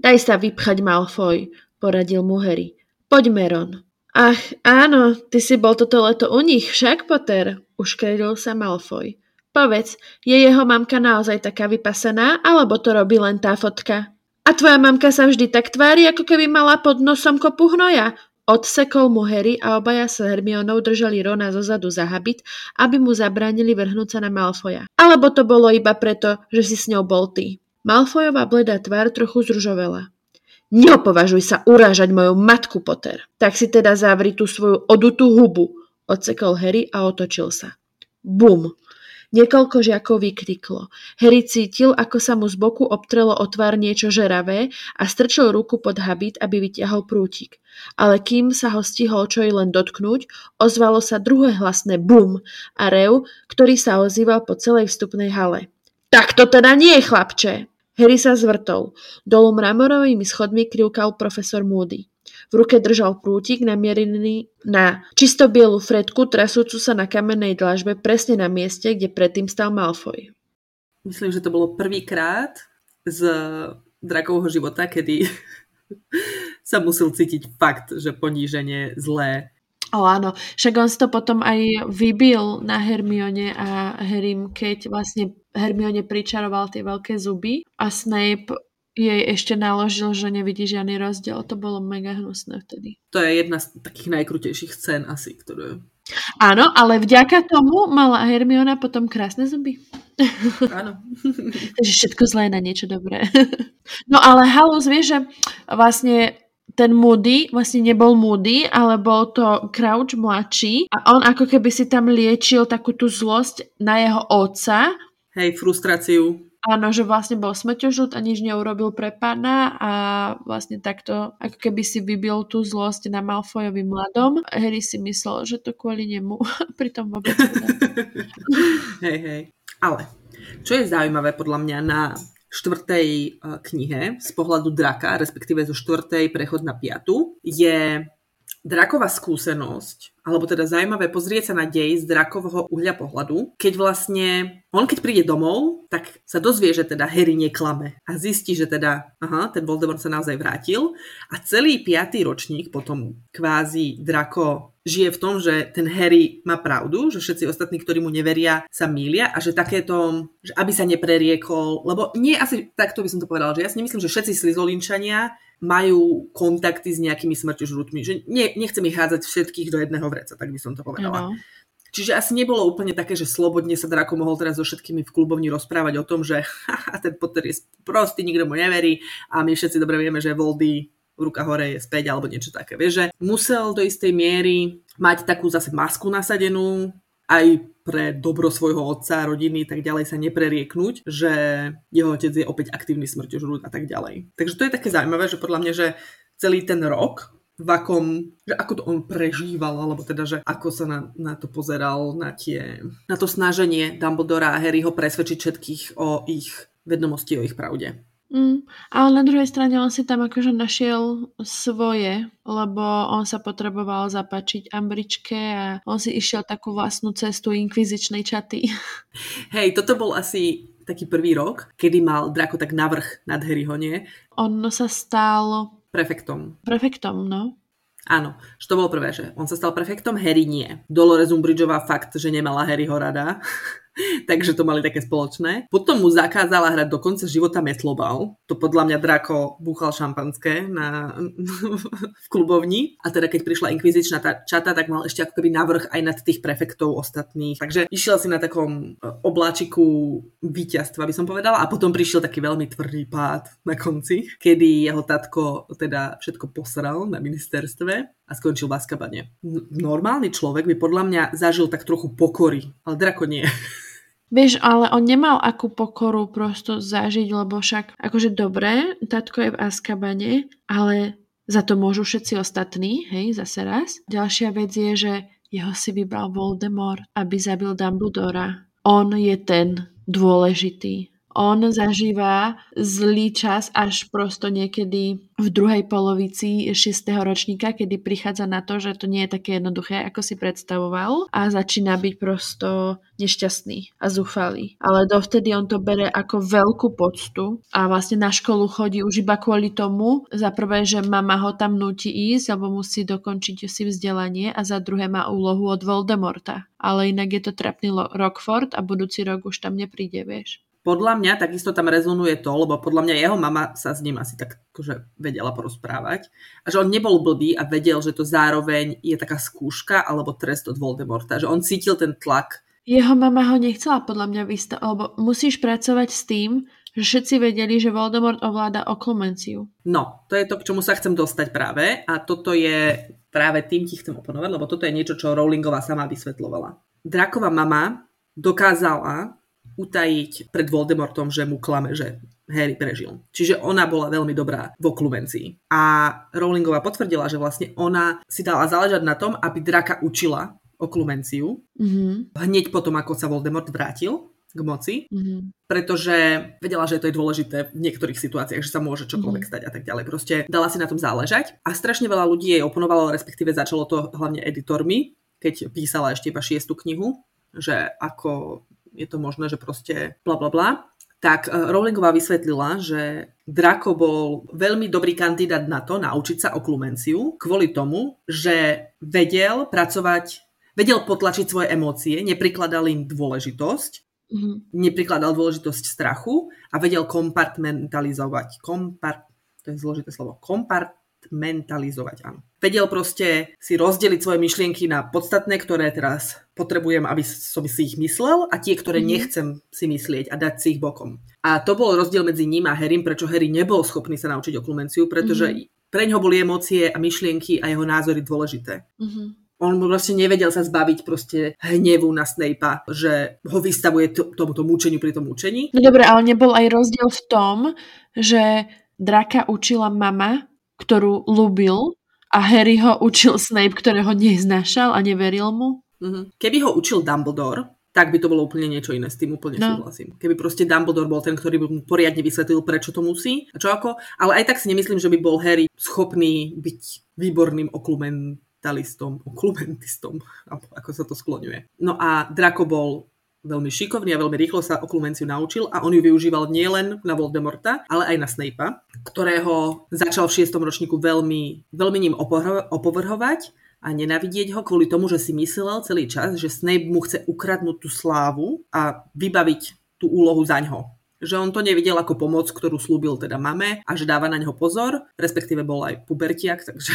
Daj sa vypchať, Malfoy, poradil mu Harry. Poďme, Ron. Ach, áno, ty si bol toto leto u nich, však, Potter, uškredil sa Malfoy. Povedz, je jeho mamka naozaj taká vypasená, alebo to robí len tá fotka? A tvoja mamka sa vždy tak tvári, ako keby mala pod nosom kopu hnoja. Odsekol mu Harry a obaja sa Hermionou držali Rona zozadu za habit, aby mu zabránili vrhnúť sa na Malfoja. Alebo to bolo iba preto, že si s ňou bol ty. Malfojová bledá tvár trochu zružovela. Neopovažuj sa urážať moju matku, Potter. Tak si teda zavri tú svoju odutú hubu, odsekol Harry a otočil sa. Bum! Niekoľko žiakov vykriklo. Harry cítil, ako sa mu z boku obtrelo o tvár niečo žeravé a strčil ruku pod habit, aby vytiahol prútik. Ale kým sa ho stihol čo i len dotknúť, ozvalo sa druhé hlasné bum a rev, ktorý sa ozýval po celej vstupnej hale. Tak to teda nie je, chlapče! Harry sa zvrtol. Dolu mramorovými schodmi krivkal profesor Moody. V ruke držal prútik namierený na čisto bielu fredku, trasúcu sa na kamennej dlažbe presne na mieste, kde predtým stal Malfoy. Myslím, že to bolo prvýkrát z drakovho života, kedy sa musel cítiť fakt, že poníženie zlé. O áno, však on si to potom aj vybil na Hermione a Harrym, keď vlastne Hermione pričaroval tie veľké zuby a Snape jej ešte naložil, že nevidí žiadny rozdiel. To bolo mega hnusné vtedy. To je jedna z takých najkrutejších scén asi, ktoré... Áno, ale vďaka tomu mala Hermiona potom krásne zuby. Áno. Takže všetko zlé na niečo dobré. no ale Halus vie, že vlastne ten Moody vlastne nebol Moody, ale bol to Crouch mladší a on ako keby si tam liečil takú tú zlosť na jeho otca. Hej, frustráciu. Áno, že vlastne bol smrťožút a nič neurobil pre pána a vlastne takto ako keby si vybil tú zlosť na Malfojovi mladom. Harry si myslel, že to kvôli nemu, pritom vôbec Hej, hej. Ale, čo je zaujímavé podľa mňa na štvrtej e, knihe z pohľadu draka, respektíve zo štvrtej prechod na piatu, je draková skúsenosť, alebo teda zaujímavé pozrieť sa na dej z drakového uhľa pohľadu, keď vlastne on keď príde domov, tak sa dozvie, že teda Harry neklame a zistí, že teda aha, ten Voldemort sa naozaj vrátil a celý piatý ročník potom kvázi drako žije v tom, že ten Harry má pravdu, že všetci ostatní, ktorí mu neveria, sa mília a že takéto, že aby sa nepreriekol, lebo nie asi takto by som to povedala, že ja si nemyslím, že všetci slizolinčania majú kontakty s nejakými smrťožrutmi. Že nie, nechcem ich hádzať všetkých do jedného vreca, tak by som to povedala. No. Čiže asi nebolo úplne také, že slobodne sa Draco mohol teraz so všetkými v klubovni rozprávať o tom, že ten Potter je prostý, nikto mu neverí a my všetci dobre vieme, že Voldy ruka hore je späť alebo niečo také. Vieš, že musel do istej miery mať takú zase masku nasadenú, aj pre dobro svojho otca, rodiny tak ďalej sa neprerieknúť, že jeho otec je opäť aktívny smrťožrút a tak ďalej. Takže to je také zaujímavé, že podľa mňa, že celý ten rok v akom, že ako to on prežíval, alebo teda, že ako sa na, na to pozeral, na, tie, na to snaženie Dumbledora a Harryho presvedčiť všetkých o ich vedomosti, o ich pravde. Mm, ale na druhej strane on si tam akože našiel svoje, lebo on sa potreboval zapačiť Ambričke a on si išiel takú vlastnú cestu inkvizičnej čaty. Hej, toto bol asi taký prvý rok, kedy mal Draco tak navrh nad Harryho, nie? On sa stal... Prefektom. Prefektom, no. Áno, že to bolo prvé, že on sa stal prefektom, Harry nie. Dolores Umbridgeová fakt, že nemala Harryho rada. takže to mali také spoločné. Potom mu zakázala hrať do konca života metlobal. To podľa mňa Drako búchal šampanské na, v klubovni. A teda keď prišla inkvizičná čata, tak mal ešte ako keby navrh aj nad tých prefektov ostatných. Takže išiel si na takom e, obláčiku víťazstva, by som povedala. A potom prišiel taký veľmi tvrdý pád na konci, kedy jeho tatko teda všetko posral na ministerstve a skončil v Azkabane. Normálny človek by podľa mňa zažil tak trochu pokory, ale Drako nie. Vieš, ale on nemal akú pokoru prosto zažiť, lebo však akože dobre, tatko je v Azkabane, ale za to môžu všetci ostatní, hej, zase raz. Ďalšia vec je, že jeho si vybral Voldemort, aby zabil Dumbledora. On je ten, dôležitý on zažíva zlý čas až prosto niekedy v druhej polovici 6. ročníka, kedy prichádza na to, že to nie je také jednoduché, ako si predstavoval a začína byť prosto nešťastný a zúfalý. Ale dovtedy on to bere ako veľkú poctu a vlastne na školu chodí už iba kvôli tomu, za prvé, že mama ho tam nutí ísť, alebo musí dokončiť si vzdelanie a za druhé má úlohu od Voldemorta. Ale inak je to trapný Rockford a budúci rok už tam nepríde, vieš podľa mňa takisto tam rezonuje to, lebo podľa mňa jeho mama sa s ním asi tak akože vedela porozprávať. A že on nebol blbý a vedel, že to zároveň je taká skúška alebo trest od Voldemorta. Že on cítil ten tlak. Jeho mama ho nechcela podľa mňa vystaviť, lebo musíš pracovať s tým, že všetci vedeli, že Voldemort ovláda oklumenciu. No, to je to, k čomu sa chcem dostať práve. A toto je práve tým ti chcem oponovať, lebo toto je niečo, čo Rowlingová sama vysvetlovala. Drakova mama dokázala utajiť pred Voldemortom, že mu klame, že Harry prežil. Čiže ona bola veľmi dobrá v oklumencii. A Rowlingová potvrdila, že vlastne ona si dala záležať na tom, aby draka učila oklumenciu mm-hmm. hneď potom, ako sa Voldemort vrátil k moci, mm-hmm. pretože vedela, že to je dôležité v niektorých situáciách, že sa môže čokoľvek mm-hmm. stať a tak ďalej. Proste dala si na tom záležať a strašne veľa ľudí jej oponovalo, respektíve začalo to hlavne editormi, keď písala ešte iba šiestu knihu, že ako je to možné, že proste bla bla bla, tak e, Rowlingová vysvetlila, že Draco bol veľmi dobrý kandidát na to naučiť sa oklumenciu kvôli tomu, že vedel pracovať, vedel potlačiť svoje emócie, neprikladal im dôležitosť, mm-hmm. neprikladal dôležitosť strachu a vedel kompartmentalizovať. Kompart, to je zložité slovo. Kompart, mentalizovať, áno. Vedel proste si rozdeliť svoje myšlienky na podstatné, ktoré teraz potrebujem, aby som si ich myslel a tie, ktoré mm. nechcem si myslieť a dať si ich bokom. A to bol rozdiel medzi ním a Harrym, prečo Harry nebol schopný sa naučiť oklumenciu, pretože mm. pre ňoho boli emócie a myšlienky a jeho názory dôležité. Mm-hmm. On proste nevedel sa zbaviť proste hnevu na Snape'a, že ho vystavuje t- tomuto mučeniu pri tom mučení. No dobre, ale nebol aj rozdiel v tom, že Draka učila mama ktorú ľúbil a Harry ho učil Snape, ktorého neznášal a neveril mu. Mm-hmm. Keby ho učil Dumbledore, tak by to bolo úplne niečo iné, s tým úplne no. súhlasím. Keby proste Dumbledore bol ten, ktorý by mu poriadne vysvetlil, prečo to musí a čo ako, ale aj tak si nemyslím, že by bol Harry schopný byť výborným oklumentalistom, oklumentistom, ako sa to skloňuje. No a Draco bol veľmi šikovný a veľmi rýchlo sa oklumenciu naučil a on ju využíval nielen na Voldemorta, ale aj na Snape'a, ktorého začal v 6. ročníku veľmi, veľmi ním opovrhovať a nenavidieť ho kvôli tomu, že si myslel celý čas, že Snape mu chce ukradnúť tú slávu a vybaviť tú úlohu za ňo. Že on to nevidel ako pomoc, ktorú slúbil teda mame a že dáva na neho pozor, respektíve bol aj pubertiak, takže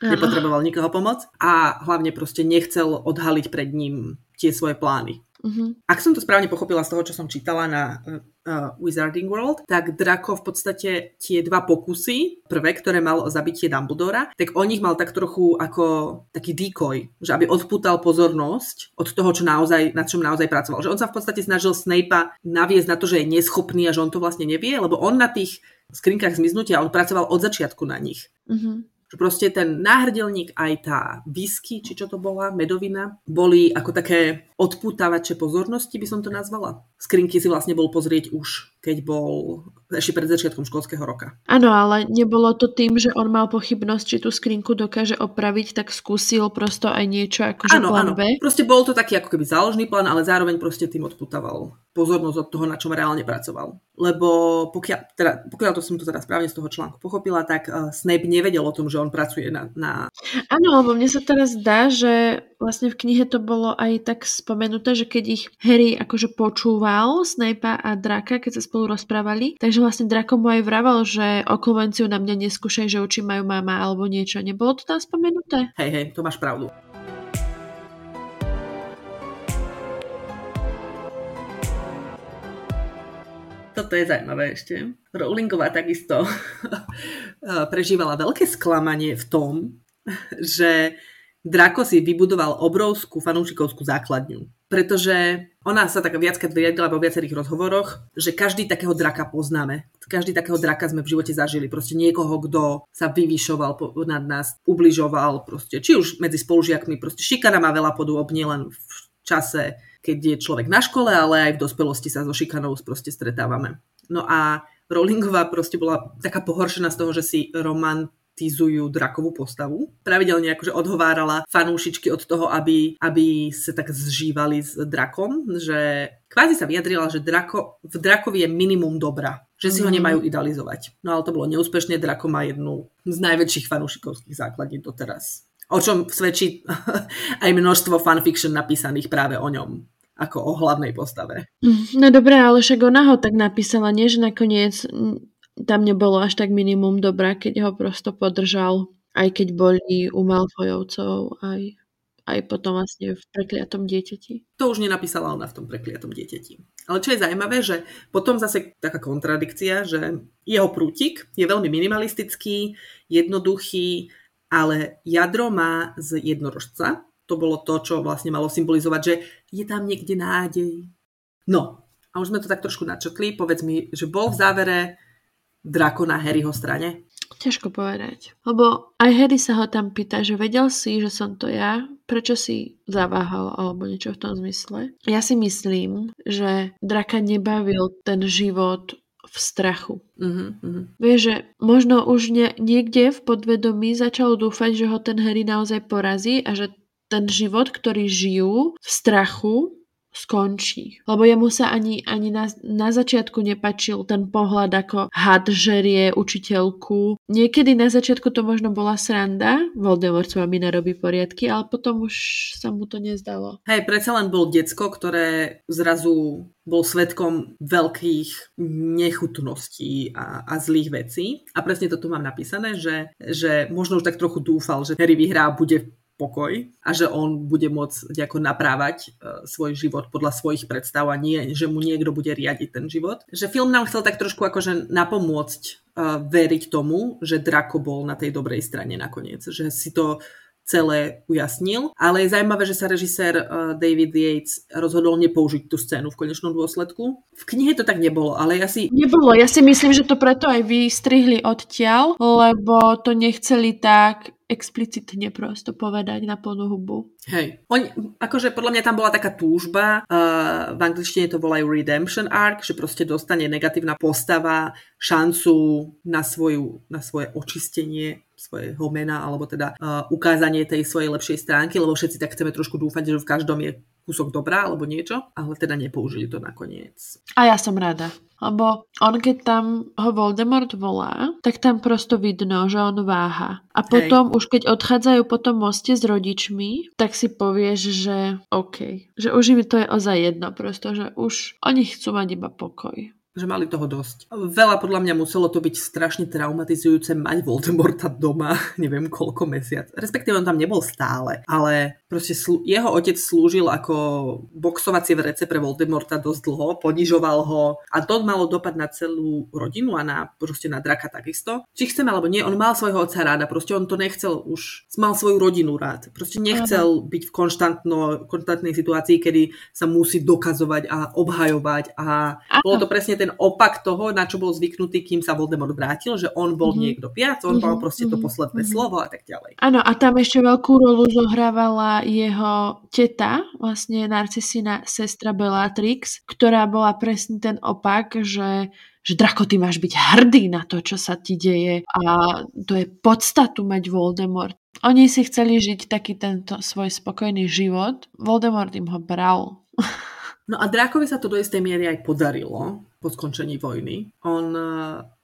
nepotreboval nikoho pomoc a hlavne proste nechcel odhaliť pred ním tie svoje plány. Uh-huh. Ak som to správne pochopila z toho, čo som čítala na uh, Wizarding World, tak Draco v podstate tie dva pokusy, prvé, ktoré mal o zabitie Dumbledora, tak on ich mal tak trochu ako taký decoy, že aby odputal pozornosť od toho, čo naozaj, na čom naozaj pracoval. Že on sa v podstate snažil Snape'a naviesť na to, že je neschopný a že on to vlastne nevie, lebo on na tých skrinkách zmiznutia, on pracoval od začiatku na nich. Uh-huh že proste ten náhrdelník aj tá whisky, či čo to bola, medovina, boli ako také odpútavače pozornosti, by som to nazvala. Skrinky si vlastne bol pozrieť už, keď bol ešte pred začiatkom školského roka. Áno, ale nebolo to tým, že on mal pochybnosť, či tú skrinku dokáže opraviť, tak skúsil prosto aj niečo ako áno, plán áno. B. Proste bol to taký ako keby záložný plán, ale zároveň proste tým odputaval pozornosť od toho, na čom reálne pracoval. Lebo pokiaľ, teda, pokiaľ to som to teda správne z toho článku pochopila, tak uh, Snape nevedel o tom, že on pracuje na, na... Áno, lebo mne sa teraz zdá, že vlastne v knihe to bolo aj tak spomenuté, že keď ich Harry akože počúval Snape'a a Draka, keď sa spolu rozprávali, takže vlastne Draco mu aj vravel, že o konvenciu na mňa neskúšaj, že oči majú mama alebo niečo. Nebolo to tam spomenuté? Hej, hej, to máš pravdu. toto je zaujímavé ešte. Rowlingová takisto prežívala veľké sklamanie v tom, že Draco si vybudoval obrovskú fanúšikovskú základňu. Pretože ona sa tak viackrát vyjadrila vo viacerých rozhovoroch, že každý takého draka poznáme. Každý takého draka sme v živote zažili. Proste niekoho, kto sa vyvyšoval nad nás, ubližoval, proste, či už medzi spolužiakmi. Proste šikana má veľa podôb, nielen v čase, keď je človek na škole, ale aj v dospelosti sa so šikanou proste stretávame. No a Rowlingová proste bola taká pohoršená z toho, že si romantizujú drakovú postavu. Pravidelne akože odhovárala fanúšičky od toho, aby, aby sa tak zžívali s drakom, že kvázi sa vyjadrila, že drako, v drakovi je minimum dobra, že si ho mhm. nemajú idealizovať. No ale to bolo neúspešne, drako má jednu z najväčších fanúšikovských základní doteraz. O čom svedčí aj množstvo fanfiction napísaných práve o ňom ako o hlavnej postave. No dobré, ale však ona ho tak napísala, nie že nakoniec tam nebolo až tak minimum dobrá, keď ho prosto podržal, aj keď boli u Malfojovcov, aj, aj potom vlastne v prekliatom dieťati. To už nenapísala ona v tom prekliatom dieťati. Ale čo je zaujímavé, že potom zase taká kontradikcia, že jeho prútik je veľmi minimalistický, jednoduchý, ale jadro má z jednorožca, to bolo to, čo vlastne malo symbolizovať, že je tam niekde nádej. No, a už sme to tak trošku načetli. Povedz mi, že bol v závere Drako na Harryho strane? Ťažko povedať. Lebo aj Harry sa ho tam pýta, že vedel si, že som to ja, prečo si zaváhal alebo niečo v tom zmysle. Ja si myslím, že Draka nebavil ten život v strachu. Uh-huh, uh-huh. Vieš, že možno už ne, niekde v podvedomí začal dúfať, že ho ten Harry naozaj porazí a že ten život, ktorý žijú v strachu, skončí. Lebo jemu sa ani, ani na, na začiatku nepačil ten pohľad, ako had žerie učiteľku. Niekedy na začiatku to možno bola sranda, Voldemort s vami narobí poriadky, ale potom už sa mu to nezdalo. Hej, predsa len bol decko, ktoré zrazu bol svetkom veľkých nechutností a, a zlých vecí. A presne to tu mám napísané, že, že možno už tak trochu dúfal, že Harry vyhrá bude pokoj a že on bude môcť ako naprávať uh, svoj život podľa svojich predstav a nie, že mu niekto bude riadiť ten život. Že film nám chcel tak trošku akože napomôcť uh, veriť tomu, že Draco bol na tej dobrej strane nakoniec. Že si to celé ujasnil. Ale je zaujímavé, že sa režisér uh, David Yates rozhodol nepoužiť tú scénu v konečnom dôsledku. V knihe to tak nebolo, ale ja si... Nebolo, ja si myslím, že to preto aj vystrihli odtiaľ, lebo to nechceli tak explicitne prosto povedať na plnú hubu. Hej. On, akože podľa mňa tam bola taká túžba, uh, v angličtine to volajú redemption arc, že proste dostane negatívna postava šancu na, svoju, na svoje očistenie svojho mena, alebo teda uh, ukázanie tej svojej lepšej stránky, lebo všetci tak chceme trošku dúfať, že v každom je kúsok dobrá alebo niečo, ale teda nepoužili to nakoniec. A ja som rada. Lebo on keď tam ho Voldemort volá, tak tam prosto vidno, že on váha. A potom Hej. už keď odchádzajú po tom moste s rodičmi, tak si povieš, že OK. Že už mi to je ozaj jedno prosto, že už oni chcú mať iba pokoj že mali toho dosť. Veľa podľa mňa muselo to byť strašne traumatizujúce mať Voldemorta doma, neviem koľko mesiac. Respektíve on tam nebol stále, ale proste slu- jeho otec slúžil ako boxovacie vrece pre Voldemorta dosť dlho, ponižoval ho a to malo dopad na celú rodinu a na, proste na draka takisto. Či chceme alebo nie, on mal svojho otca ráda, proste on to nechcel už, mal svoju rodinu rád. Proste nechcel Aha. byť v konštantnej situácii, kedy sa musí dokazovať a obhajovať a Aha. bolo to presne ten opak toho, na čo bol zvyknutý, kým sa Voldemort vrátil, že on bol mm-hmm. niekto viac, on mm-hmm. mal proste to mhm. posledné mm-hmm. slovo a tak ďalej. Áno, a tam ešte veľkú rolu zohrávala jeho teta, vlastne Narcisina sestra Bellatrix, ktorá bola presne ten opak, že že Drako, ty máš byť hrdý na to, čo sa ti deje a to je podstatu mať Voldemort. Oni si chceli žiť taký tento svoj spokojný život. Voldemort im ho bral. No a Drákovi sa to do istej miery aj podarilo po skončení vojny. On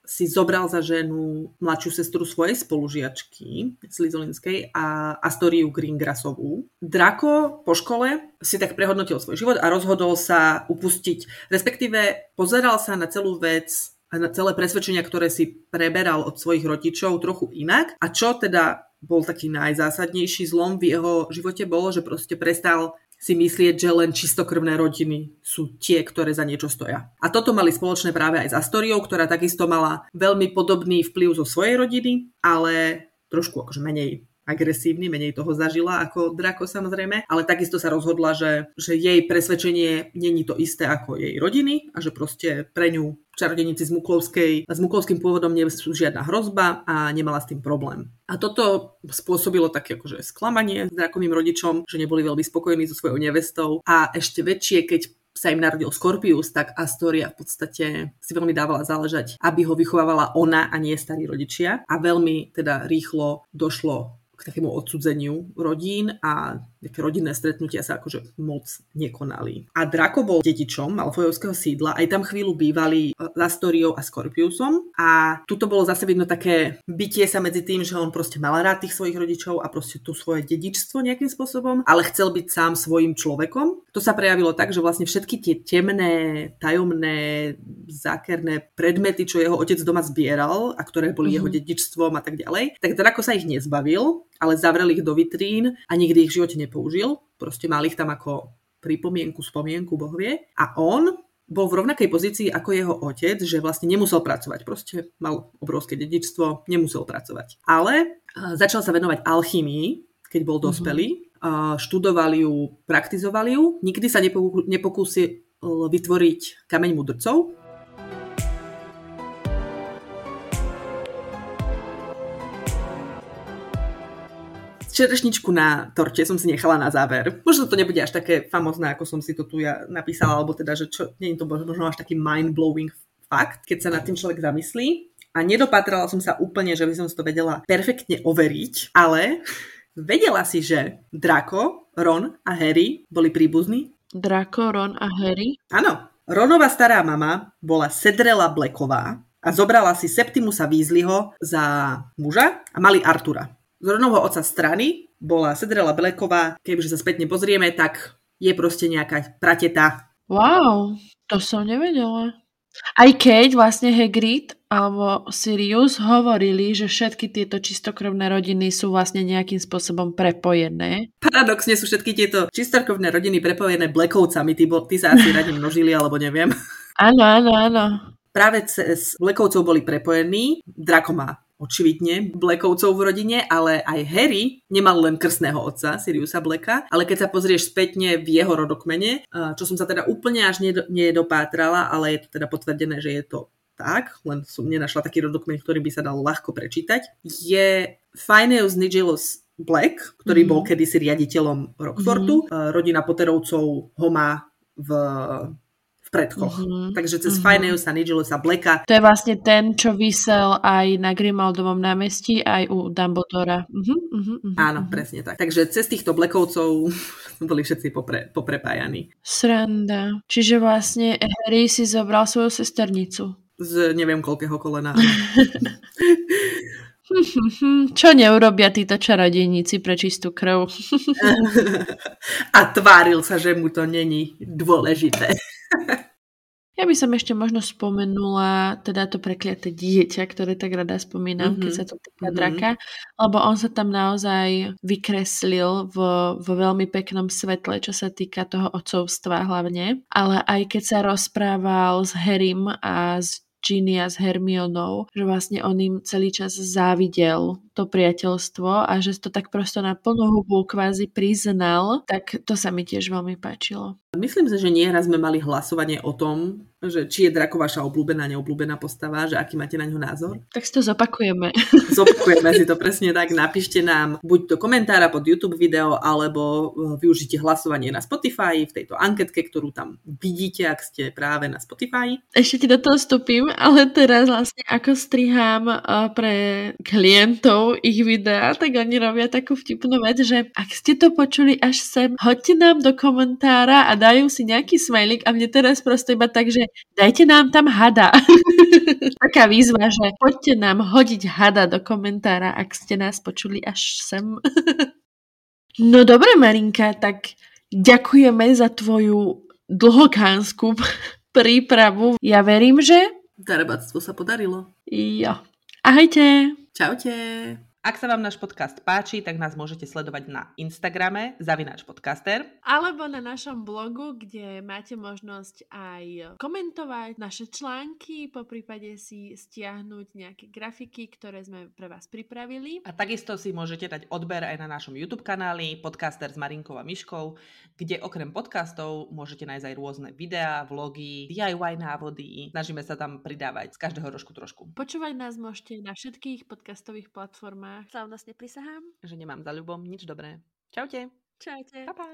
si zobral za ženu mladšiu sestru svojej spolužiačky Slizolinskej a Astoriu Greengrassovú. Draco po škole si tak prehodnotil svoj život a rozhodol sa upustiť, respektíve pozeral sa na celú vec a na celé presvedčenia, ktoré si preberal od svojich rodičov trochu inak. A čo teda bol taký najzásadnejší zlom v jeho živote bolo, že proste prestal si myslieť, že len čistokrvné rodiny sú tie, ktoré za niečo stoja. A toto mali spoločné práve aj s Astoriou, ktorá takisto mala veľmi podobný vplyv zo svojej rodiny, ale trošku akože menej agresívny, menej toho zažila ako Draco samozrejme, ale takisto sa rozhodla, že, že jej presvedčenie není to isté ako jej rodiny a že proste pre ňu čarodenici z Muklovskej, s Muklovským pôvodom nie sú žiadna hrozba a nemala s tým problém. A toto spôsobilo také akože sklamanie s drakovým rodičom, že neboli veľmi spokojní so svojou nevestou a ešte väčšie, keď sa im narodil Skorpius, tak Astoria v podstate si veľmi dávala záležať, aby ho vychovávala ona a nie starí rodičia. A veľmi teda rýchlo došlo k takému odsudzeniu rodín a nejaké rodinné stretnutia sa akože moc nekonali. A Draco bol dedičom Malfojovského sídla, aj tam chvíľu bývali Astoriou a Scorpiusom a tuto bolo zase vidno také bytie sa medzi tým, že on proste mal rád tých svojich rodičov a proste tu svoje dedičstvo nejakým spôsobom, ale chcel byť sám svojim človekom. To sa prejavilo tak, že vlastne všetky tie temné, tajomné, zákerné predmety, čo jeho otec doma zbieral a ktoré boli mm-hmm. jeho dedičstvom a tak ďalej, tak Draco sa ich nezbavil, ale zavrel ich do vitrín a nikdy ich v živote nepoužil. Proste mal ich tam ako pripomienku, spomienku, boh vie. A on bol v rovnakej pozícii ako jeho otec, že vlastne nemusel pracovať. Proste mal obrovské dedičstvo, nemusel pracovať. Ale začal sa venovať alchymii, keď bol mhm. dospelý. Mm-hmm. Študoval ju, praktizoval ju. Nikdy sa nepokúsil vytvoriť kameň mudrcov, čerešničku na torte som si nechala na záver. Možno to nebude až také famozné, ako som si to tu ja napísala, alebo teda, že čo, nie je to možno až taký mind-blowing fakt, keď sa nad tým človek zamyslí. A nedopatrala som sa úplne, že by som si to vedela perfektne overiť, ale vedela si, že Draco, Ron a Harry boli príbuzní? Draco, Ron a Harry? Áno. Ronova stará mama bola Sedrela Blacková a zobrala si Septimusa Weasleyho za muža a mali Artura. Z rodnovho oca strany bola Sedrela Beleková, kebyže sa spätne pozrieme, tak je proste nejaká prateta. Wow, to som nevedela. Aj keď vlastne Hagrid alebo Sirius hovorili, že všetky tieto čistokrvné rodiny sú vlastne nejakým spôsobom prepojené. Paradoxne sú všetky tieto čistokrvné rodiny prepojené Blackovcami. Ty, bo, ty sa asi radi množili, alebo neviem. Áno, áno, áno. Práve cez Blackovcov boli prepojení. Draco má očividne Blackovcov v rodine, ale aj Harry nemal len krstného otca, Siriusa Blacka, ale keď sa pozrieš spätne v jeho rodokmene, čo som sa teda úplne až nedopátrala, ale je to teda potvrdené, že je to tak, len som nenašla taký rodokmen, ktorý by sa dal ľahko prečítať, je Phineas Nigellus Black, ktorý mm-hmm. bol kedysi riaditeľom Rockfortu. Mm-hmm. Rodina Potterovcov ho má v predkoch. Mm-hmm. Takže cez mm-hmm. Phineas a Nigelusa Blacka. To je vlastne ten, čo vysel aj na Grimaldovom námestí, aj u Dumbledora. Mm-hmm, mm-hmm, Áno, presne tak. Takže cez týchto Blackovcov boli všetci popre, poprepájaní. Sranda. Čiže vlastne Harry si zobral svoju sesternicu. Z neviem koľkého kolena. Čo neurobia títo čarodejníci pre čistú krv? A tváril sa, že mu to není dôležité. Ja by som ešte možno spomenula teda to prekliaté dieťa, ktoré tak rada spomínam, mm-hmm. keď sa to týka mm-hmm. draka, lebo on sa tam naozaj vykreslil v, v veľmi peknom svetle, čo sa týka toho otcovstva hlavne. Ale aj keď sa rozprával s Harrym a s Ginny a s Hermionou, že vlastne on im celý čas závidel to priateľstvo a že to tak prosto na plnú hubu kvázi priznal, tak to sa mi tiež veľmi páčilo. Myslím si, že nieraz sme mali hlasovanie o tom, že či je Drako vaša obľúbená, neobľúbená postava, že aký máte na ňo názor. Tak si to zopakujeme. Zopakujeme si to presne tak. Napíšte nám buď do komentára pod YouTube video, alebo eh, využite hlasovanie na Spotify v tejto anketke, ktorú tam vidíte, ak ste práve na Spotify. Ešte ti do toho vstúpim, ale teraz vlastne ako strihám eh, pre klientov ich videá, tak oni robia takú vtipnú vec, že ak ste to počuli až sem, hoďte nám do komentára a dajú si nejaký smajlik a mne teraz proste iba tak, že dajte nám tam hada. Taká výzva, že poďte nám hodiť hada do komentára, ak ste nás počuli až sem. no dobre, Marinka, tak ďakujeme za tvoju dlhokánsku prípravu. Ja verím, že... Darebáctvo sa podarilo. Jo. Ahojte. Čaute. Ak sa vám náš podcast páči, tak nás môžete sledovať na Instagrame zavináč podcaster. Alebo na našom blogu, kde máte možnosť aj komentovať naše články, po prípade si stiahnuť nejaké grafiky, ktoré sme pre vás pripravili. A takisto si môžete dať odber aj na našom YouTube kanáli Podcaster s Marinkou a Myškou, kde okrem podcastov môžete nájsť aj rôzne videá, vlogy, DIY návody. Snažíme sa tam pridávať z každého rožku trošku. Počúvať nás môžete na všetkých podcastových platformách a slavnostne prisahám, že nemám za ľubom nič dobré. Čaute. Čaute. Pa, pa.